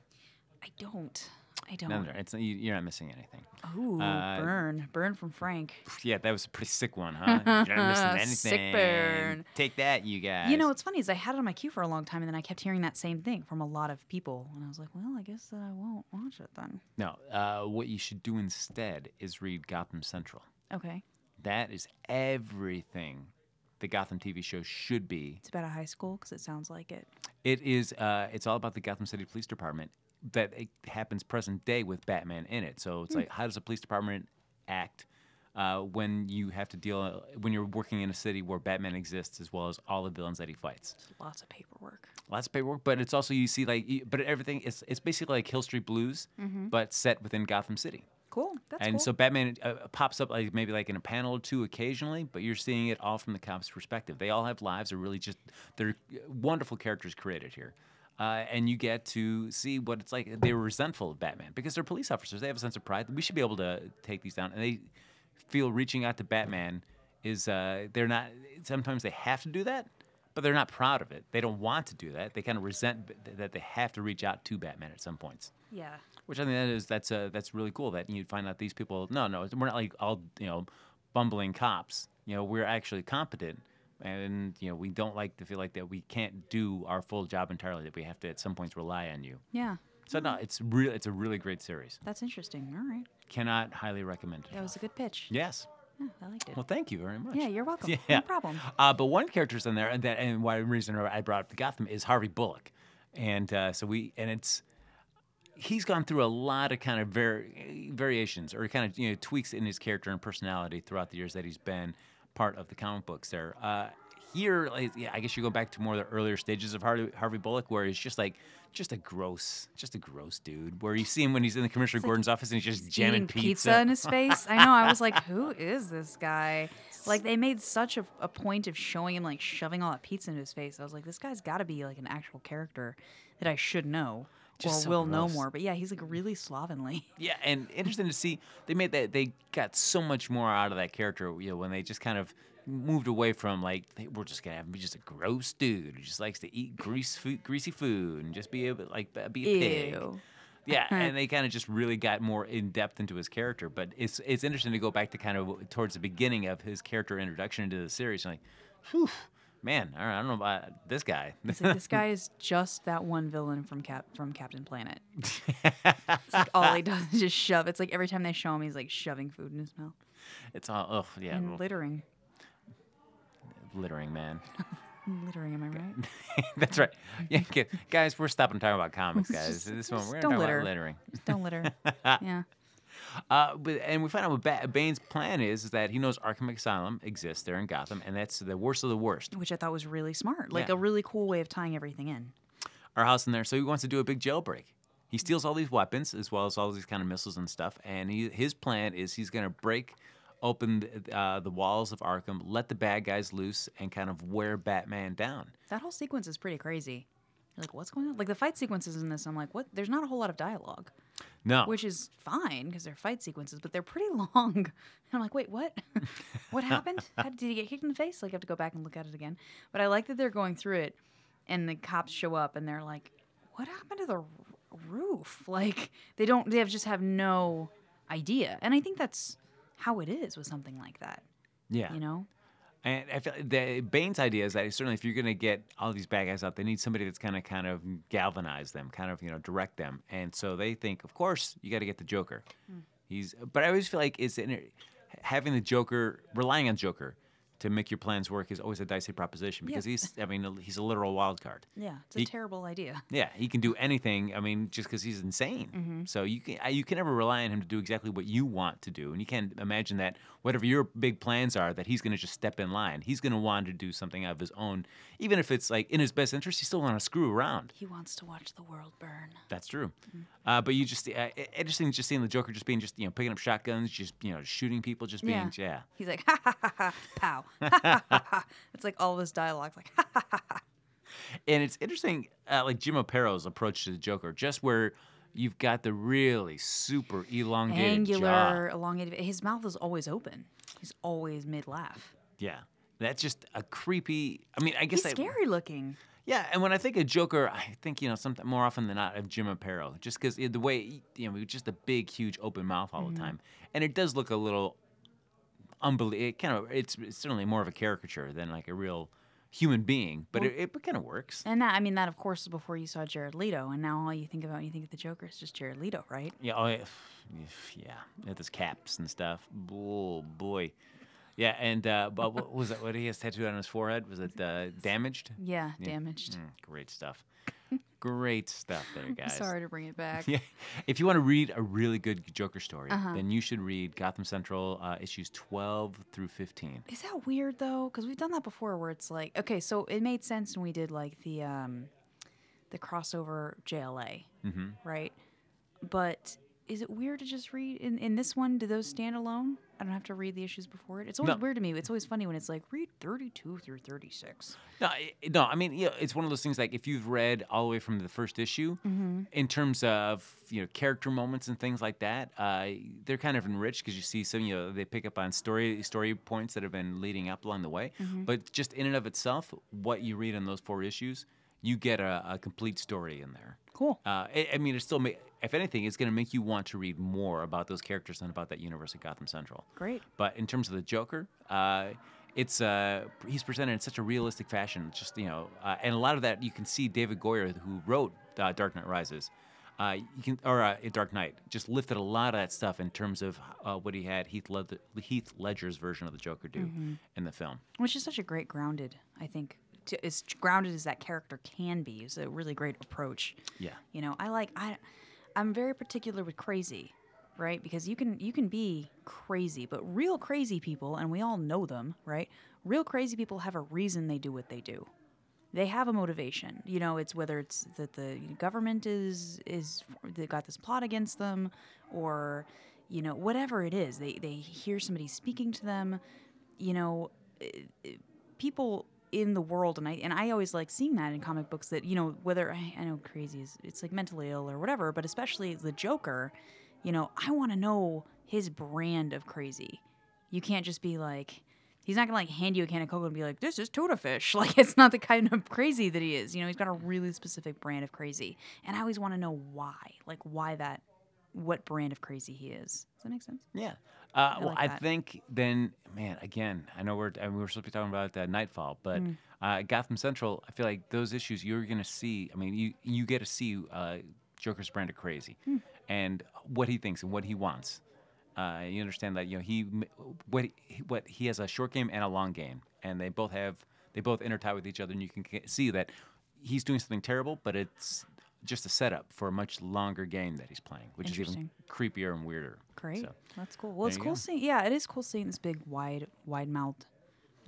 I don't. I don't. No, no, it's you, you're not missing anything. Ooh, Uh, burn. Burn from Frank. Yeah, that was a pretty sick one, huh? You're not missing anything. Sick burn. Take that, you guys. You know, what's funny is I had it on my queue for a long time, and then I kept hearing that same thing from a lot of people, and I was like, well, I guess that I won't watch it then. no. Uh, what you should do instead is read Gotham Central. Okay, That is everything the Gotham TV show should be. it's about a high school because it sounds like it. It is. Uh, it's all about the Gotham City Police Department. That it happens present day with Batman in it. So it's like, how does a police department act uh, when you have to deal when you're working in a city where Batman exists as well as all the villains that he fights? Lots of paperwork. lots of paperwork, but it's also you see like, but everything it's it's basically like Hill Street Blues, but set within Gotham City. Cool. That's and cool. so Batman uh, pops up like maybe like in a panel or two occasionally, but you're seeing it all from the cop's perspective. They all have lives. They're really just they're wonderful characters created here. Uh, and you get to see what it's like. They were resentful of Batman because they're police officers. They have a sense of pride. We should be able to take these down. And they feel reaching out to Batman is uh, they're not. Sometimes they have to do that, but they're not proud of it. They don't want to do that. They kind of resent that they have to reach out to Batman at some points. yeah. Which I think that is that's uh, that's really cool that you find out these people. No, no, we're not like all you know, bumbling cops. You know, we're actually competent, and you know we don't like to feel like that we can't do our full job entirely. That we have to at some points rely on you. Yeah. So no, it's real. It's a really great series. That's interesting. All right. Cannot highly recommend it. That was a good pitch. Yes. Yeah, I liked it. Well, thank you very much. yeah, you're welcome. Yeah. No problem. Uh, but one character's in there, and that and why reason I brought up the Gotham is Harvey Bullock, and uh, so we and it's he's gone through a lot of kind of vari- variations or kind of you know tweaks in his character and personality throughout the years that he's been part of the comic books. There, uh, here, like, yeah, I guess you go back to more of the earlier stages of Harvey, Harvey Bullock, where he's just like just a gross, just a gross dude. Where you see him when he's in the Commissioner Gordon's office and he's just jamming Eating pizza in his face. I know. I was like, who is this guy? Like they made such a, a point of showing him like shoving all that pizza into his face. I was like, this guy's got to be like an actual character that I should know Just or so will know gross. more. But yeah, he's like really slovenly. Yeah, and interesting to see they made that they got so much more out of that character. You know, when they just kind of moved away from like they, we're just gonna have him be just a gross dude who just likes to eat grease food, greasy food, and just be a like be a pig. Ew. Yeah, and they kind of just really got more in depth into his character. But it's it's interesting to go back to kind of towards the beginning of his character introduction into the series. like, whew, man, I don't know about this guy. Like, this guy is just that one villain from Cap from Captain Planet. It's like all he does is just shove. It's like every time they show him, he's like shoving food in his mouth it's all oh yeah, and well, littering. littering man. Littering, am I right? That's right. Yeah, guys, we're stopping talking about comics, guys. Just- this one we're don't gonna talk litter. about littering. Just don't litter. yeah. Uh, but, and we find out what ba- Bane's plan is, is that he knows Arkham Asylum exists there in Gotham, and that's the worst of the worst. Which I thought was really smart. Like Yeah. a really cool way of tying everything in. Our house in there, so he wants to do a big jailbreak. He steals all these weapons as well as all these kind of missiles and stuff, and he, his plan is he's going to break open the, uh, the walls of Arkham, let the bad guys loose, and kind of wear Batman down. That whole sequence is pretty crazy. You're like, what's going on? Like the fight sequences in this, I'm like, what? There's not a whole lot of dialogue, No, which is fine because they're fight sequences, but they're pretty long. And I'm like, wait, what? what happened? How, did he get kicked in the face? Like, I have to go back and look at it again. But I like that they're going through it, and the cops show up, and they're like, what happened to the r- roof? Like, they don't. They have just have no idea, and I think that's how it is with something like that. yeah, You know? And I feel the Bane's idea is that certainly if you're going to get all these bad guys out, they need somebody that's going to kind of galvanize them, kind of you know direct them. And so they think, of course, you got to get the Joker. Hmm. He's, but I always feel like it's in, having the Joker, relying on Joker to make your plans work is always a dicey proposition because Yeah. he's, I mean, he's a literal wild card. Yeah, it's a He- terrible idea. Yeah, he can do anything. I mean, just because he's insane. So you can you can never rely on him to do exactly what you want to do, and you can't imagine that whatever your big plans are, that he's going to just step in line. He's going to want to do something of his own, even if it's like in his best interest. He still want to screw around. He wants to watch the world burn. That's true. Uh, but you just uh, interesting just seeing the Joker just being just you know picking up shotguns, just you know shooting people, just being Yeah. yeah. He's like, ha ha ha ha, pow. It's like all of his dialogue, like, and it's interesting, uh, like Jim Aparo's approach to the Joker, just where you've got the really super elongated jaw. Elongated. His mouth is always open. He's always mid laugh. Yeah, that's just a creepy. I mean, I guess He's I, scary looking. Yeah, and when I think of Joker, I think you know something more often than not of Jim Aparo, just because the way you know, just a big, huge, open mouth all the time, and it does look a little unbelievable. It kind of, it's, it's certainly more of a caricature than like a real human being, but it, it kind of works. And that, I mean, that of course is before you saw Jared Leto, and now all you think about when you think of the Joker is just Jared Leto, right? Yeah, oh, yeah, yeah, with his caps and stuff. Oh boy, yeah, and uh, but what was that? What he has tattooed on his forehead? Was it uh, damaged? Yeah, damaged. Mm, great stuff. Great stuff there, guys. Sorry to bring it back. Yeah. If you want to read a really good Joker story, Uh-huh. then you should read Gotham Central uh, issues 12 through 15. Is that weird though? Because we've done that before, where it's like, okay, so it made sense when we did like the um, the crossover JLA, Mm-hmm. right? But is it weird to just read in, in this one? Do those stand alone? I don't have to read the issues before it. It's always No. weird to me. It's always funny when it's like read thirty two through thirty six. No, I- no, I mean, yeah, it's one of those things like if you've read all the way from the first issue, in terms of you know character moments and things like that, uh, they're kind of enriched because you see some, you know, they pick up on story story points that have been leading up along the way. But just in and of itself, what you read in those four issues, you get a, a complete story in there. Cool. Uh, I, I mean, it's still, ma- if anything, it's going to make you want to read more about those characters and about that universe of Gotham Central. Great. But in terms of the Joker, uh, it's uh, he's presented in such a realistic fashion. Just you know, uh, and a lot of that you can see David Goyer, who wrote uh, Dark Knight Rises, uh, you can or uh, Dark Knight, just lifted a lot of that stuff in terms of uh, what he had Heath, Led- Heath Ledger's version of the Joker do in the film. Which is such a great grounded, I think. To, as grounded as that character can be, is a really great approach. Yeah. You know, I like I I'm very particular with crazy, right? Because you can you can be crazy, but real crazy people, and we all know them, right? Real crazy people have a reason they do what they do. They have a motivation. You know, it's whether it's that the government is is they got this plot against them, or you know whatever it is. They they hear somebody speaking to them. You know, eh, eh, people in the world and I and I always like seeing that in comic books that you know whether I, I know crazy is it's like mentally ill or whatever but especially the Joker you know I want to know his brand of crazy. You can't just be like he's not gonna like hand you a can of Coke and be like this is tuna fish. Like it's not the kind of crazy that he is you know he's got a really specific brand of crazy and I always want to know why like why that what brand of crazy he is. Does that make sense? Yeah. Uh, well, like I that. think then, man, again, I know we're I mean, we're supposed to be talking about uh, Knightfall, but Mm. uh, Gotham Central, I feel like those issues you're gonna see. I mean, you you get to see uh, Joker's brand of crazy, Hmm. and what he thinks and what he wants. Uh, you understand that you know he what he, what he has a short game and a long game, and they both have they both intertie with each other, and you can see that he's doing something terrible, but it's just a setup for a much longer game that he's playing, which is even creepier and weirder. Great. So, That's cool. Well, it's cool go. seeing. Yeah, it is cool seeing this big, wide, wide mouth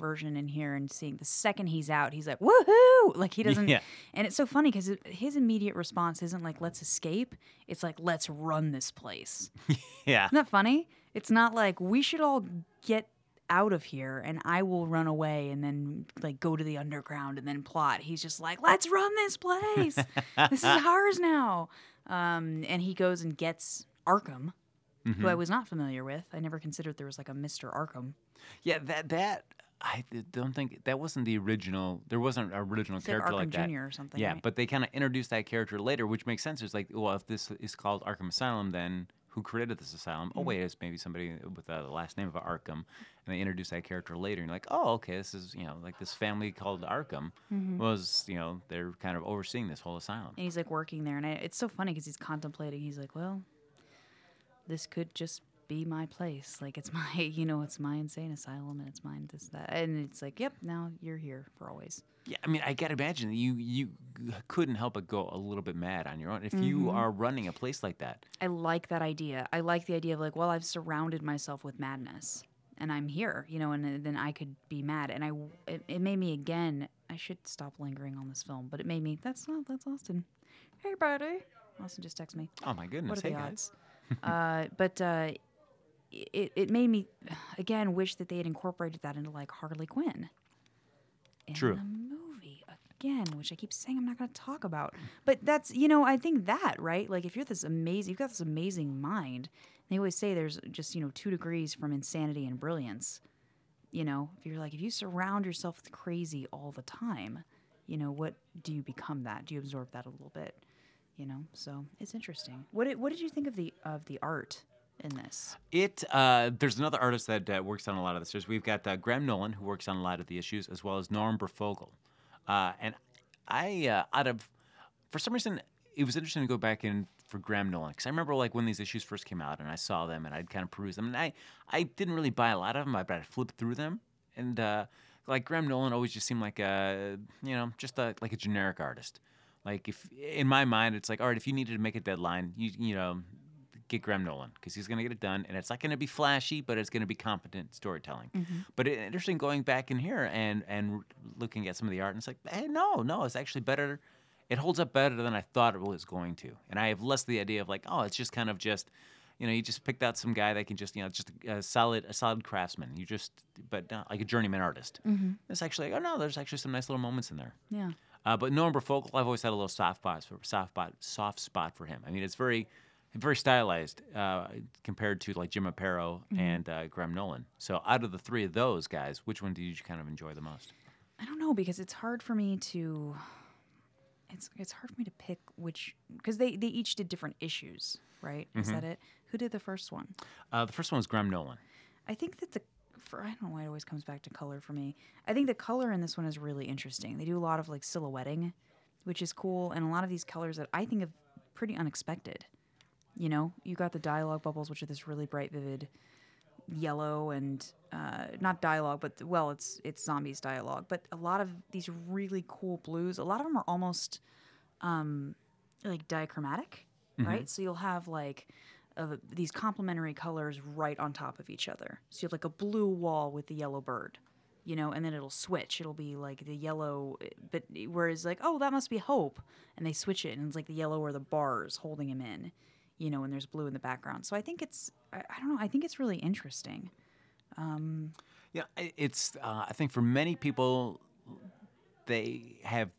version in here and seeing the second he's out, he's like, woohoo! Like he doesn't. Yeah. And it's so funny because his immediate response isn't like, let's escape. It's like, let's run this place. yeah. Isn't that funny? It's not like we should all get out of here and I will run away and then like go to the underground and then plot. He's just like, let's run this place. this is ours now. Um, and he goes and gets Arkham, who I was not familiar with. I never considered there was like a Mr. Arkham. Yeah, that that I don't think that wasn't the original. There wasn't an original It's like character Arkham like that. Jr. or something, Yeah, right? but they kind of introduced that character later, which makes sense. It's like, well, if this is called Arkham Asylum, then who created this asylum? Mm-hmm. Oh, wait, it's maybe somebody with uh, the last name of Arkham, and they introduce that character later, and you're like, oh, okay, this is you know like this family called Arkham Mm-hmm. was you know they're kind of overseeing this whole asylum. And he's like working there. And I, it's so funny because he's contemplating. He's like, well, this could just be my place. Like it's my, you know, it's my insane asylum and it's mine, this, that. And it's like, yep, now you're here for always. Yeah, I mean, I gotta imagine you you couldn't help but go a little bit mad on your own if you Mm-hmm. are running a place like that. I like that idea. I like the idea of like, well, I've surrounded myself with madness and I'm here, you know, and then I could be mad. And I, it, it made me again, I should stop lingering on this film, but it made me, that's not, that's Austin. Hey, buddy. Austin just texted me. Oh my goodness! What are hey the guys. odds? uh, but uh, it, it made me, again, wish that they had incorporated that into like Harley Quinn. In True. the movie. again, which I keep saying I'm not going to talk about. But that's, you know, I think that, right? Like if you're this amazing, you've got this amazing mind. They always say there's just, you know, two degrees from insanity and brilliance. You know, if you're like, if you surround yourself with crazy all the time, you know, what do you become that? Do you absorb that a little bit? You know, so it's interesting. What did, what did you think of the of the art in this? It uh, there's another artist that uh, works on a lot of this. There's, we've got uh, Graham Nolan who works on a lot of the issues, as well as Norm Breyfogle. Uh, and I uh, out of for some reason it was interesting to go back in for Graham Nolan because I remember like when these issues first came out and I saw them and I'd kind of peruse them and I I didn't really buy a lot of them, but I'd flip through them and uh, like Graham Nolan always just seemed like a you know just a, like a generic artist. Like if in my mind it's like all right if you needed to make a deadline you you know get Graham Nolan because he's going to get it done, and it's not going to be flashy, but it's going to be competent storytelling. Mm-hmm. But it, interesting going back in here and and looking at some of the art, and it's like, hey, no, no, it's actually better. It holds up better than I thought it was going to, and I have less the idea of like, oh, it's just kind of just. You know, you just picked out some guy that can just, you know, just a, solid, a solid craftsman. You just, but not like a journeyman artist. Mm-hmm. It's actually, oh no, there's actually some nice little moments in there. Yeah. Uh, but Norm Breyfogle, I've always had a little soft spot for soft spot, soft spot for him. I mean, it's very, very stylized uh, compared to like Jim Aparo and uh, Graham Nolan. So out of the three of those guys, which one did you kind of enjoy the most? I don't know because it's hard for me to. It's it's hard for me to pick which because they they each did different issues, right? Is that it? Who did the first one? Uh, the first one was Graham Nolan. I think that the for I don't know why it always comes back to color for me. I think the color in this one is really interesting. They do a lot of like silhouetting, which is cool, and a lot of these colors that I think of pretty unexpected. You know, you got the dialogue bubbles, which are this really bright, vivid yellow and uh, not dialogue, but well, it's it's zombies dialogue. But a lot of these really cool blues. A lot of them are almost um, like diachromatic, right? So you'll have like uh, these complementary colors right on top of each other. So you have like a blue wall with the yellow bird, you know, and then it'll switch. It'll be like the yellow, but whereas like, oh, that must be Hope, and they switch it, and it's like the yellow or the bars holding him in, you know, when there's blue in the background. So I think it's, I, I don't know, I think it's really interesting. Um, Yeah, it's. Uh, I think for many people, they have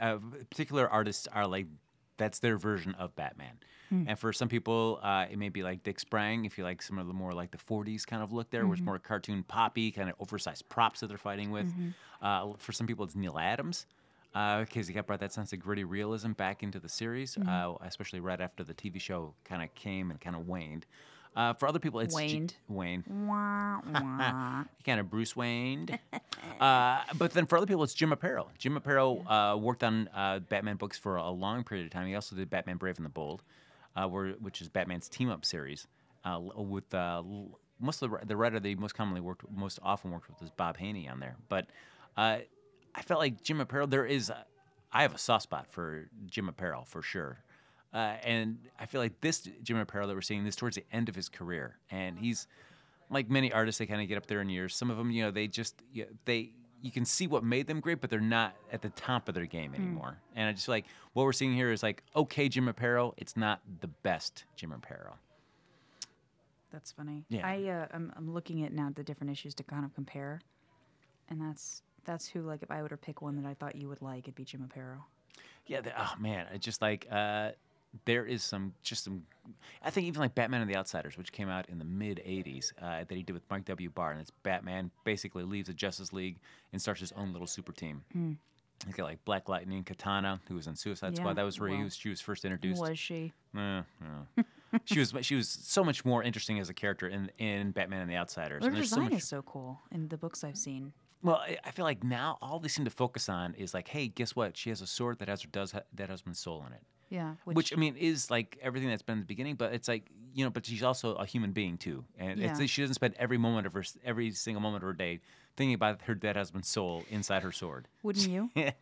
uh, particular artists are like that's their version of Batman. And for some people, uh, it may be like Dick Sprang. If you like some of the more like the '40s kind of look there, where it's more cartoon poppy, kind of oversized props that they're fighting with. Uh, for some people, it's Neal Adams. Because he got brought that sense of gritty realism back into the series, uh, especially right after the TV show kind of came and kind of waned. Uh, for other people, it's Waned. Wayne. Wah, wah. He kind of Bruce Wayne. uh, but then for other people, it's Jim Aparo. Jim Aparo uh, worked on uh, Batman books for a long period of time. He also did Batman Brave and the Bold, uh, where, which is Batman's team up series. Uh, with uh, most of the, the writer they most commonly worked, most often worked with is Bob Haney on there. But uh, I felt like Jim Aparo. There is, a, I have a soft spot for Jim Aparo for sure. Uh, and I feel like this Jim Aparo that we're seeing this towards the end of his career, and he's like many artists, they kind of get up there in years. Some of them, you know, they just you know, they you can see what made them great, but they're not at the top of their game anymore. And I just feel like what we're seeing here is like okay, Jim Aparo. It's not the best Jim Aparo. That's funny. Yeah. I uh, I'm I'm looking at now the different issues to kind of compare, and that's that's who like if I were to pick one that I thought you would like, it'd be Jim Aparo. Yeah, the, oh man, I just like uh, there is some just some. I think even like Batman and the Outsiders, which came out in the mid '80s, uh, that he did with Mike W. Barr, and it's Batman basically leaves the Justice League and starts his own little super team. He's got like Black Lightning, Katana, who was in Suicide Yeah, Squad. That was where he well, was, she was first introduced. Was she? Yeah. she was she was so much more interesting as a character in in Batman and the Outsiders. Her and there's so much is so cool in the books I've seen. Well, I- I feel like now all they seem to focus on is like, hey, guess what? She has a sword that has her does ha- that husband's soul in it. Yeah. Which, I mean is like everything that's been in the beginning, but it's like you know, but she's also a human being too, and it's, Yeah. she doesn't spend every moment of her every single moment of her day thinking about her dead husband's soul inside her sword. wouldn't you?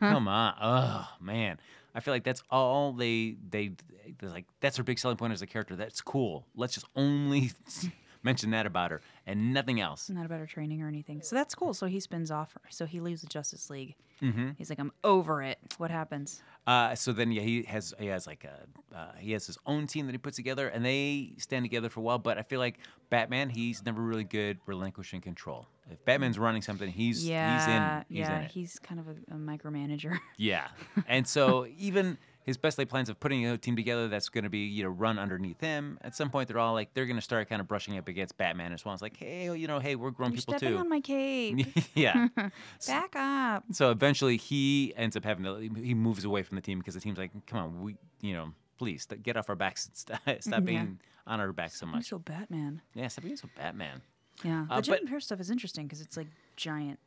Come on, oh man, I feel like that's all they they they're like that's her big selling point as a character. That's cool. Let's just only mention that about her and nothing else. Not about her training or anything. So that's cool. So he spins off. So he leaves the Justice League. Mm-hmm. He's like, I'm over it. What happens? Uh, so then, yeah, he has he has like a uh, he has his own team that he puts together, and they stand together for a while. But I feel like Batman, he's never really good relinquishing control. If Batman's running something, he's Yeah, he's in he's yeah. in it. He's kind of a, a micromanager. Yeah, and so even his best laid plans of putting a team together that's going to be you know run underneath him. At some point, they're all like they're going to start kind of brushing up against Batman as well. It's like, hey, you know, hey, we're grown You're people stepping too. on my cape. yeah. Back up. So eventually, he ends up having to he moves away from the team because the team's like, come on, we you know, please st- get off our backs, and stop, stop being on our backs so much. so Batman. Yeah, stop being so Batman. Yeah. Uh, the Jim but- Pierce stuff is interesting because it's like giant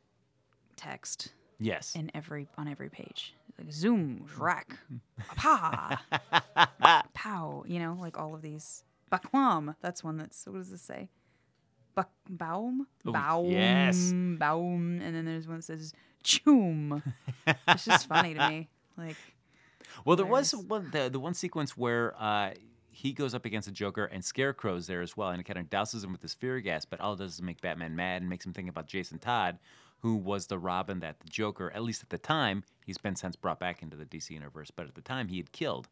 text Yes. in every on every page. Like zoom, rack, pa, pow. You know, like all of these. Bakwam. That's one that's what does this say? Bak baum, Ooh, baum, yes. baum, and then there's one that says choom. it's just funny to me. Like Well, there was one the, the one sequence where uh, he goes up against the Joker and Scarecrow's there as well, and it kind of douses him with this fear gas, but all it does is make Batman mad and makes him think about Jason Todd, who was the Robin that the Joker, at least at the time, he's been since brought back into the DC universe, but at the time he had killed.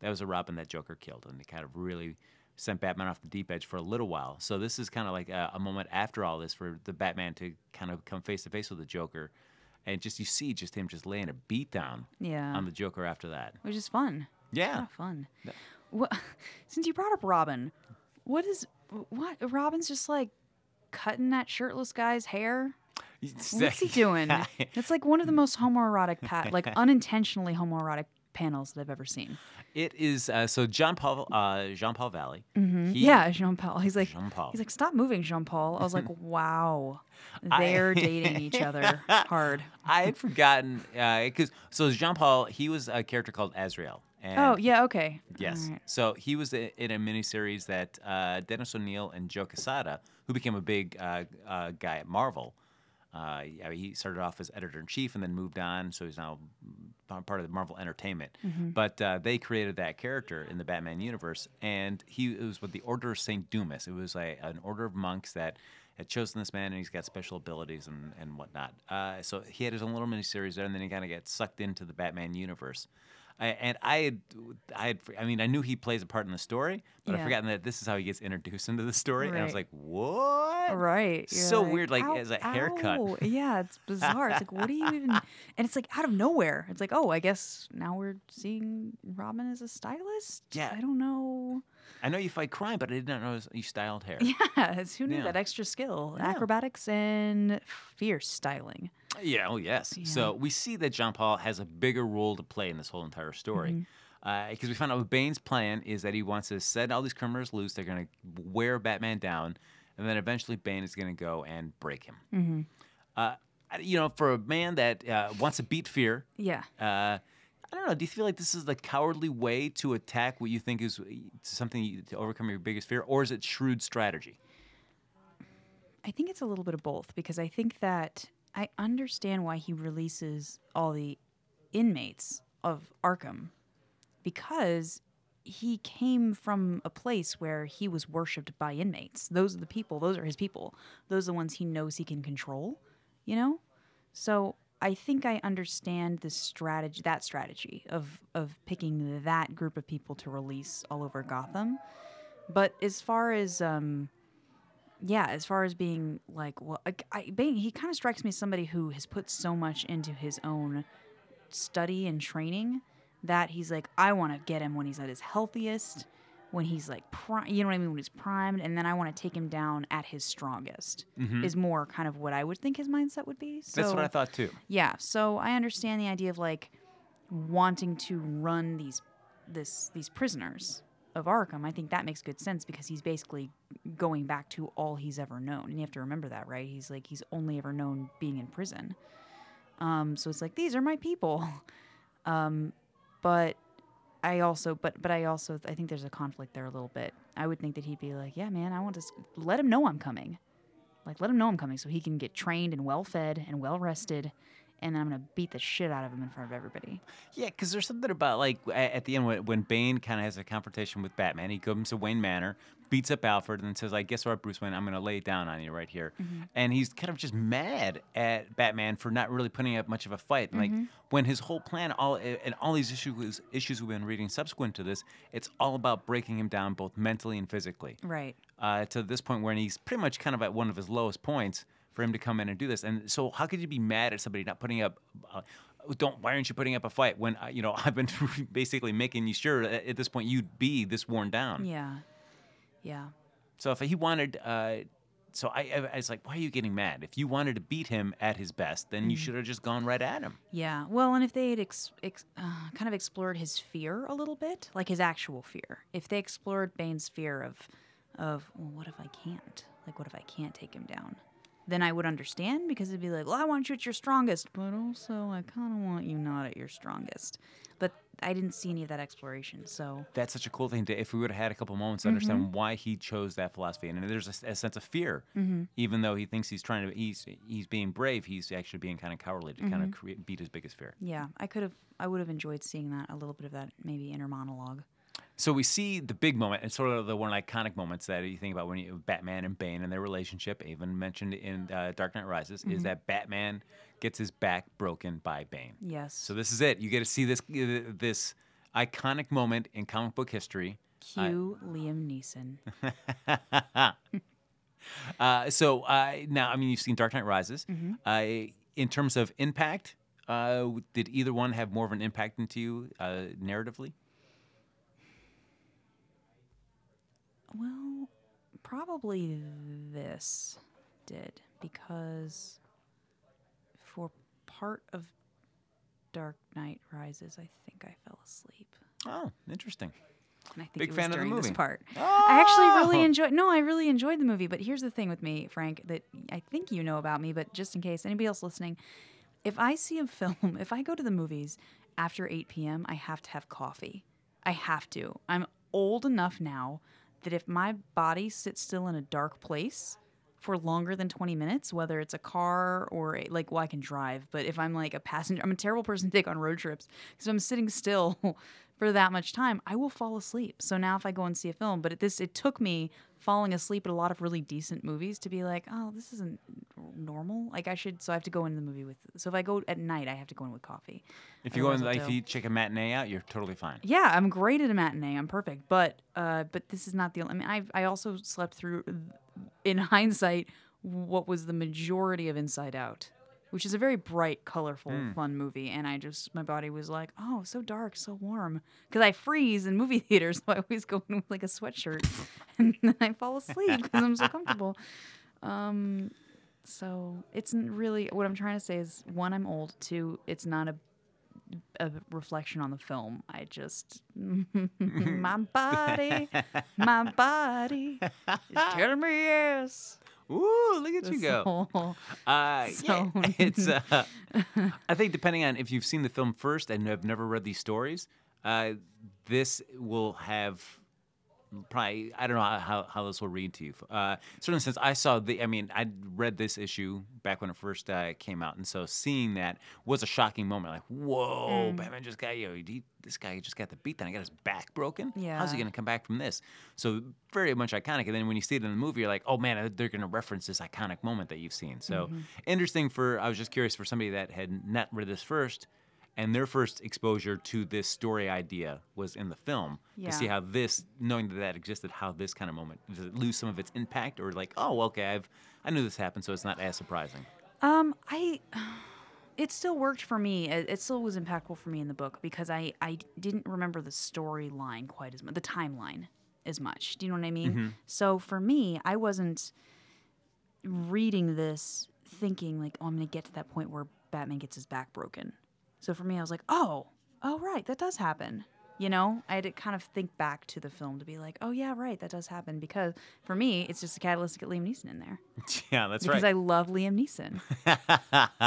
That was a Robin that Joker killed, and it kind of really sent Batman off the deep edge for a little while. So this is kind of like a, a moment after all this for the Batman to kind of come face to face with the Joker. And just you see just him just laying a beat down yeah, on the Joker after that. which is fun. Yeah. Fun. What, since you brought up Robin, what is what? Robin's just like cutting that shirtless guy's hair. What's he doing? It's like one of the most homoerotic, pa- like unintentionally homoerotic panels that I've ever seen. It is uh, so Jean Paul uh, Jean Paul Valley. He- yeah, Jean Paul. He's like, Jean-Paul. he's like, stop moving, Jean Paul. I was like, wow, they're dating each other hard. I had forgotten because so Jean Paul he was a character called Azrael. And Oh yeah, okay. Yes. Right. So he was in a miniseries that uh, Dennis O'Neil and Joe Quesada, who became a big uh, uh, guy at Marvel, uh, yeah, he started off as editor in chief and then moved on. So he's now part of the Marvel Entertainment. But uh, they created that character in the Batman universe, and he it was with the Order of Saint Dumas. It was a, an order of monks that had chosen this man, and he's got special abilities and, and whatnot. Uh, so he had his own little miniseries there, and then he kind of got sucked into the Batman universe. I, and I had, I had, I mean, I knew he plays a part in the story, but I'd forgotten that this is how he gets introduced into the story. And I was like, what? Right. You're So weird, like, "Ow, as a haircut." ow." Yeah, it's bizarre. It's like, what do you even? And it's like out of nowhere. It's like, oh, I guess now we're seeing Robin as a stylist. Yeah. I don't know. I know you fight crime, but I did not know you styled hair. Yeah, who knew Yeah. that extra skill? Yeah. Acrobatics and fierce styling. Yeah, oh yes. So we see that Jean Paul has a bigger role to play in this whole entire story. Because we found out Bane's plan is that he wants to set all these criminals loose. They're going to wear Batman down, and then eventually Bane is going to go and break him. Uh, you know, for a man that uh, wants to beat fear, Yeah. uh, I don't know. Do you feel like this is the cowardly way to attack what you think is uh, something you, to overcome your biggest fear, or is it shrewd strategy? I think it's a little bit of both because I think that I understand why he releases all the inmates of Arkham because he came from a place where he was worshipped by inmates. Those are the people, those are his people. Those are the ones he knows he can control, you know? So I think I understand the strategy that strategy of of picking that group of people to release all over Gotham. But as far as um yeah, as far as being like, well, I, I, Bane, he kind of strikes me as somebody who has put so much into his own study and training that he's like, I want to get him when he's at his healthiest, when he's like, pri- you know what I mean, when he's primed, and then I want to take him down at his strongest. Mm-hmm. Is more kind of what I would think his mindset would be. So, That's what I thought too. yeah, so I understand the idea of like wanting to run these this these prisoners of Arkham. I think that makes good sense because he's basically going back to all he's ever known. And you have to remember that, right? He's like he's only ever known being in prison. Um so it's like these are my people. Um but I also but but I also I think there's a conflict there a little bit. I would think that he'd be like, "Yeah, man, I want to let him know I'm coming." Like, let him know I'm coming so he can get trained and well fed and well rested. And then I'm to beat the shit out of him in front of everybody. Yeah, because there's something about like at the end when, when Bane kind of has a confrontation with Batman, he comes to Wayne Manor. beats up Alfred and says, "I guess what, Bruce Wayne, I'm to lay it down on you right here." Mm-hmm. And he's kind of just mad at Batman for not really putting up much of a fight. Like Mm-hmm. when his whole plan, all and all these issues issues we've been reading subsequent to this, it's all about breaking him down both mentally and physically Right. uh, to this point where he's pretty much kind of at one of his lowest points for him to come in and do this. And so, how could you be mad at somebody not putting up? Uh, don't why aren't you putting up a fight when uh, you know I've been basically making you sure at, at this point you'd be this worn down. Yeah. Yeah. So if he wanted, uh, so I, I, I was like, why are you getting mad? If you wanted to beat him at his best, then you should have just gone right at him. Yeah. Well, and if they had ex- ex- uh, kind of explored his fear a little bit, like his actual fear, if they explored Bane's fear of, of, well, what if I can't? Like, what if I can't take him down? Then I would understand because it'd be like, well, I want you at your strongest, but also I kind of want you not at your strongest. But I didn't see any of that exploration. So, That's such a cool thing to. If we would have had a couple moments to mm-hmm. understand why he chose that philosophy, and there's a sense of fear, mm-hmm. even though he thinks he's trying to, he's he's being brave, he's actually being kind of cowardly to kind of mm-hmm. create, beat his biggest fear. yeah, I could have, I would have enjoyed seeing that, a little bit of that maybe inner monologue. So we see the big moment, and sort of the one iconic moments that you think about when you Batman and Bane and their relationship, even mentioned in uh, Dark Knight Rises, is that Batman gets his back broken by Bane. Yes. So this is it. You get to see this uh, this iconic moment in comic book history. Cue Liam Neeson. Uh, so uh, now, I mean, you've seen Dark Knight Rises. Mm-hmm. Uh, in terms of impact, uh, did either one have more of an impact into you uh, narratively? Well, probably this did because for part of Dark Knight Rises, I think I fell asleep. Oh, interesting. And I think Big it was fan of the during this movie. part. I actually Oh! really enjoyed. No, I really enjoyed the movie. But here's the thing with me, Frank, that I think you know about me. But just in case anybody else listening, if I see a film, if I go to the movies after 8 p.m., I have to have coffee. I have to. I'm old enough now that if my body sits still in a dark place for longer than 20 minutes, whether it's a car or a, like, well, I can drive, but if I'm like a passenger, I'm a terrible person to take on road trips because I'm sitting still for that much time, I will fall asleep. So now if I go and see a film, but it, this, it took me falling asleep at a lot of really decent movies to be like, oh, this isn't normal. Like I should, so I have to go into the movie with, so if I go at night, I have to go in with coffee. If you go in, if you check a matinee out, you're totally fine. yeah, I'm great at a matinee. I'm perfect. But uh, but this is not the. I mean, I I also slept through, in hindsight, what was the majority of Inside Out, which is a very bright, colorful, fun movie. And I just my body was like, oh, so dark, so warm, because I freeze in movie theaters. So I always go in with like a sweatshirt, and then I fall asleep because I'm so comfortable. Um, so it's really what I'm trying to say is one, I'm old. Two, it's not a a reflection on the film. I just my body, my body is telling me yes. Ooh, look at you go. So, Uh, So- yeah, it's. Uh, I think depending on if you've seen the film first and have never read these stories, uh, this will have probably. I don't know how, how this will read to you. Uh, certainly, since I saw the. I mean, I read this issue back when it first uh, came out, and so seeing that was a shocking moment. Like, whoa, Batman just got you. Know, he, this guy just got the beat down. He got his back broken. Yeah, how's he to come back from this? So very much iconic. And then when you see it in the movie, you're like, oh man, they're to reference this iconic moment that you've seen. So Mm-hmm. interesting for. I was just curious for somebody that had not read this first, and their first exposure to this story idea was in the film. yeah. To see how this, knowing that that existed, how this kind of moment does it lose some of its impact, or like, oh, okay, I've I knew this happened, so it's not as surprising. um, I. It still worked for me. It, it still was impactful for me in the book because I I didn't remember the storyline quite as much, the timeline as much. Do you know what I mean? So for me, I wasn't reading this thinking like, oh, I'm going to get to that point where Batman gets his back broken. So for me, I was like, oh, oh, right, that does happen. You know, I had to kind of think back to the film to be like, oh, yeah, right, that does happen. Because for me, it's just a catalyst to get Liam Neeson in there. yeah, that's Because right. Because I love Liam Neeson.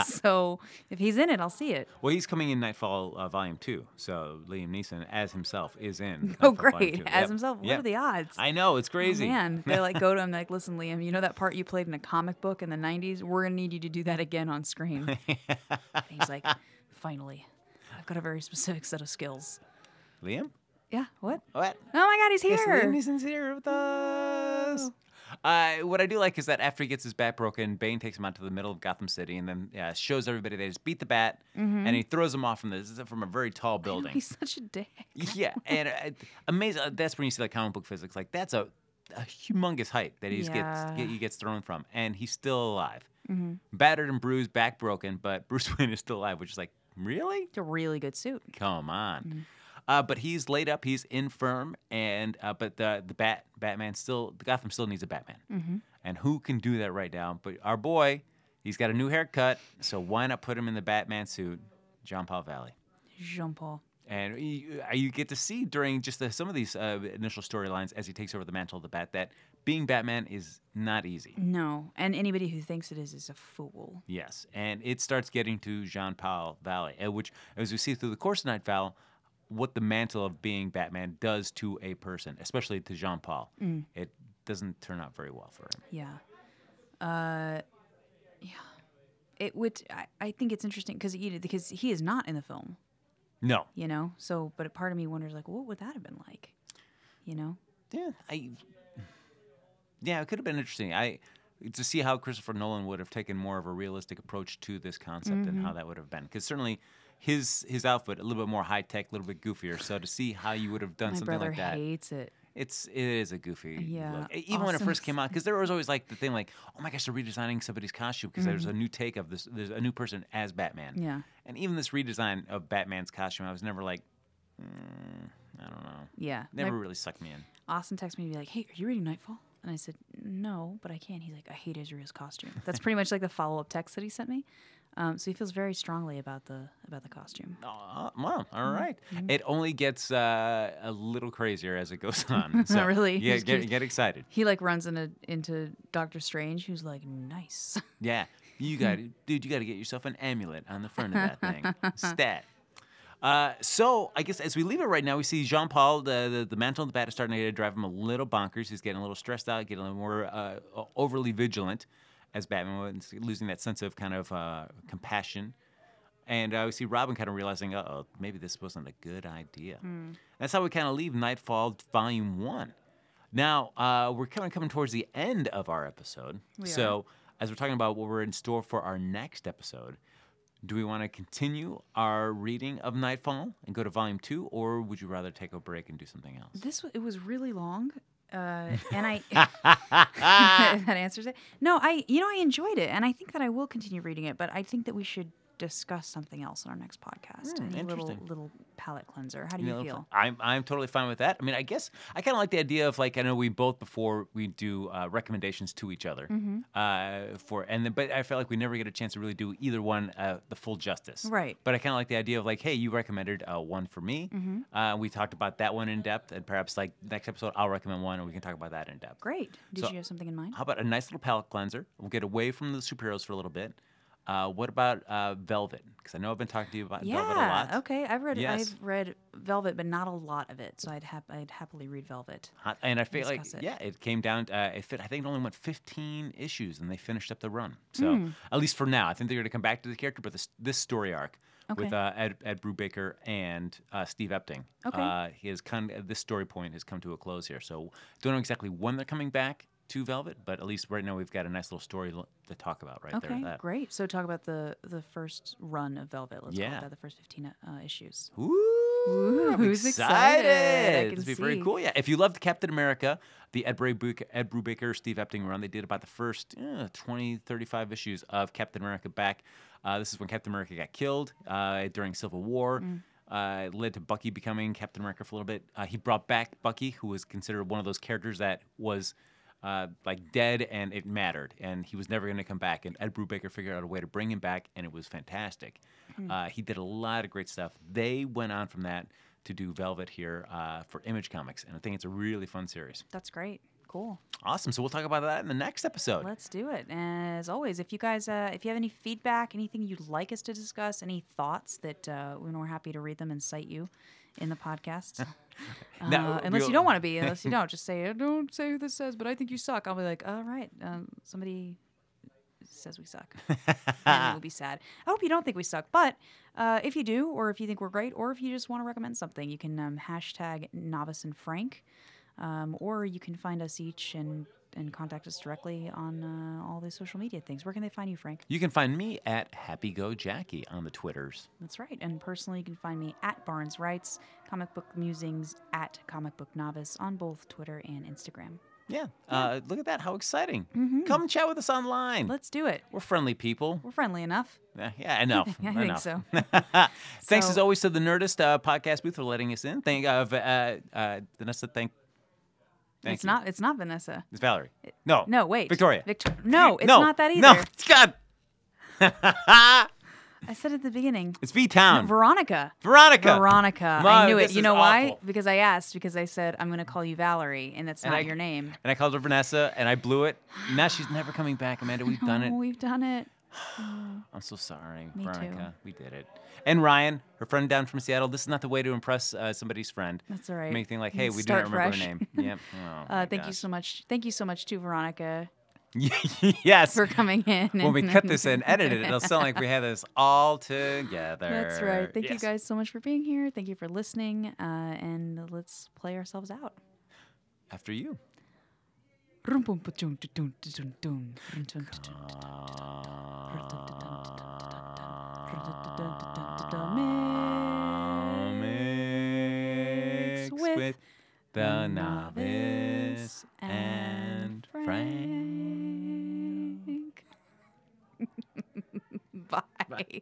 so if he's in it, I'll see it. well, he's coming in Knightfall uh, Volume Two, so Liam Neeson as himself is in. Oh, Knightfall great. 2. As Yep. himself. What Yep. are the odds? I know it's Oh, crazy. man, they like go to him like, listen, Liam, you know that part you played in a comic book in the '90s? We're gonna need you to do that again on screen. and he's like, finally, I've got a very specific set of skills. Liam. Yeah. What? What? Oh my God, he's Yes, here. Liam Neeson's here with us. Uh, what I do like is that after he gets his bat broken, Bane takes him out to the middle of Gotham City and then uh, shows everybody that he's beat the bat, and he throws him off from this from a very tall building. He's such a dick. Yeah, and uh, amazing. Uh, that's when you see like comic book physics. Like that's a, a humongous height that he Yeah. gets get, he gets thrown from, and he's still alive, battered and bruised, back broken, but Bruce Wayne is still alive, which is like really It's a really good suit. come on. Mm-hmm. Uh, but he's laid up, he's infirm, and uh, but the the bat Batman still the Gotham still needs a Batman, Mm-hmm. and who can do that right now? But our boy, he's got a new haircut, so why not put him in the Batman suit, John Paul Valley? Jean Paul. And you, you get to see during just the, some of these uh, initial storylines as he takes over the mantle of the Bat that being Batman is not easy. No, and anybody who thinks it is is a fool. Yes, and it starts getting to Jean Paul Valley, uh, which, as we see through the course of Knightfall, what the mantle of being Batman does to a person, especially to Jean Paul. It doesn't turn out very well for him. Yeah. Uh, yeah. It would. I, I think it's interesting because he because he is not in the film. No. You know. So, but a part of me wonders like, what would that have been like? You know. Yeah, I. Yeah, it could have been interesting. I to see how Christopher Nolan would have taken more of a realistic approach to this concept and how that would have been. Because certainly his his outfit a little bit more high tech, a little bit goofier. So to see how you would have done My something brother like that, hates it. it's it is a goofy Yeah, look. Even when it first came out, because there was always like the thing like, oh my gosh, they're redesigning somebody's costume because there's a new take of this. There's a new person as Batman. Mm-hmm. Yeah. And even this redesign of Batman's costume, I was never like, mm, I don't know. Yeah. My- Never really sucked me in. Austin texted me to be like, "Hey, are you reading Knightfall?" And I said, "No, but I can." He's like, "I hate Azrael's costume." That's pretty much like the follow up text that he sent me. Um, so he feels very strongly about the about the costume. Aw, well, all Mm-hmm. It only gets uh, a little crazier as it goes on. So Really? Yeah, get, get excited. He like runs into into Doctor Strange, who's like, "Nice." Yeah. You got dude, you got to get yourself an amulet on the front of that thing. Stat. Uh, so I guess as we leave it right now, we see Jean Paul, the, the the mantle of the bat is starting to drive him a little bonkers. He's getting a little stressed out, getting a little more uh, overly vigilant as Batman, was losing that sense of kind of uh, compassion. And uh, we see Robin kind of realizing, uh oh, maybe this wasn't a good idea. That's how we kind of leave Knightfall Volume 1. Now, uh, we're kind of coming towards the end of our episode. We are. so, as we're talking about what we're in store for our next episode, do we want to continue our reading of Knightfall and go to Volume 2, or would you rather take a break and do something else? This it was really long, uh, and I that answers it. No, I you know I enjoyed it, and I think that I will continue reading it. But I think that we should discuss something else in our next podcast. Hmm, a little little palate cleanser. How do You you know, feel? I'm I'm totally fine with that. I mean, I guess I kind of like the idea of like I know we both before we do uh, recommendations to each other Mm-hmm. uh, for and then but I felt like we never get a chance to really do either one uh, the full justice. Right. But I kind of like the idea of like, hey, you recommended uh, one for me. Mm-hmm. Uh, we talked about that one in depth, and perhaps like next episode I'll recommend one, and we can talk about that in depth. Great. Did So- you have something in mind? How about a nice little palate cleanser? We'll get away from the superheroes for a little bit. Uh, what about uh, Velvet? Because I know I've been talking to you about Velvet a lot. Yeah. Okay. I've read Yes. I've read Velvet, but not a lot of it. So I'd hap- I'd happily read Velvet. Hot- And I feel like, it. yeah, it came down. Uh, it fit. I think it only went 15 issues, and they finished up the run. So at least for now, I think they're going to come back to the character. But this this story arc with Okay. uh, Ed, Ed Brubaker and uh, Steve Epting, Okay. uh, his kind this story point has come to a close here. So don't know exactly when they're coming back to Velvet, but at least right now we've got a nice little story l- to talk about right there. Okay. Great. So talk about the the first run of Velvet. Let's call Yeah. it that. The first fifteen uh, issues. Ooh, I'm who's excited? I can This would be very cool. Yeah, if you loved Captain America, the Ed, Brubaker, Ed Brubaker, Steve Epting run, they did about the first uh, 20, 35 issues of Captain America back. Uh, this is when Captain America got killed uh, during Civil War. Mm. Uh, it led to Bucky becoming Captain America for a little bit. Uh, he brought back Bucky, who was considered one of those characters that was uh, like dead and it mattered, and he was never going to come back. And Ed Brubaker figured out a way to bring him back, and it was fantastic. Uh, he did a lot of great stuff. They went on from that to do Velvet here uh, for Image Comics, and I think it's a really fun series. That's great. Cool. Awesome. So we'll talk about that in the next episode. Let's do it. As always, if you guys, uh, if you have any feedback, anything you'd like us to discuss, any thoughts that uh, we're happy to read them and cite you in the podcast. Uh, unless you don't want to be, unless you don't, just say, "Uh, don't say who this says, but I think you suck. I'll be like, all right, um, somebody says we suck. and it will be sad. I hope you don't think we suck, but uh, if you do, or if you think we're great, or if you just want to recommend something, you can um, hashtag Novice and Frank, um, or you can find us each and and contact us directly on uh, all the social media things. Where can they find you, Frank? You can find me at Happy Go Jackie on the Twitters. That's right. And personally, you can find me at Barnes Writes, Comic Book Musings at Comic Book Novice on both Twitter and Instagram. Yeah. Uh, look at that. How exciting. Come chat with us online. Let's do it. We're friendly people. We're friendly enough. Uh, yeah, enough. I think so. Thanks So- as always to the Nerdist uh, podcast booth for letting us in. Thank uh, uh, uh, Vanessa. Thank. Thank it's you. not. It's not Vanessa. It's Valerie. No. No, wait. Victoria. Victor. No, it's no. not that either. No. It's God. I said at the beginning. it's V Town. Veronica. Veronica. Veronica. I knew it. You know why? Because I asked. Because I said I'm going to call you Valerie, and that's And not I- your name. And I called her Vanessa, and I blew it. Now she's never coming back, Amanda. We've done Oh, it. we've done it. I'm so sorry, Me too. Veronica. We did it. And Ryan, her friend down from Seattle. This is not the way to impress uh, somebody's friend. That's all right. Make like, hey, we do not remember fresh. her name. Yep. Oh, Uh, thank you so much. Thank you so much to Veronica yes. for coming in. when we cut this and edit it, it'll sound like we had this all together. That's right. Thank you guys so much for being here. Thank you for listening. Uh, and let's play ourselves out. After you. Mix with the novice and Frank. Frank. Bye.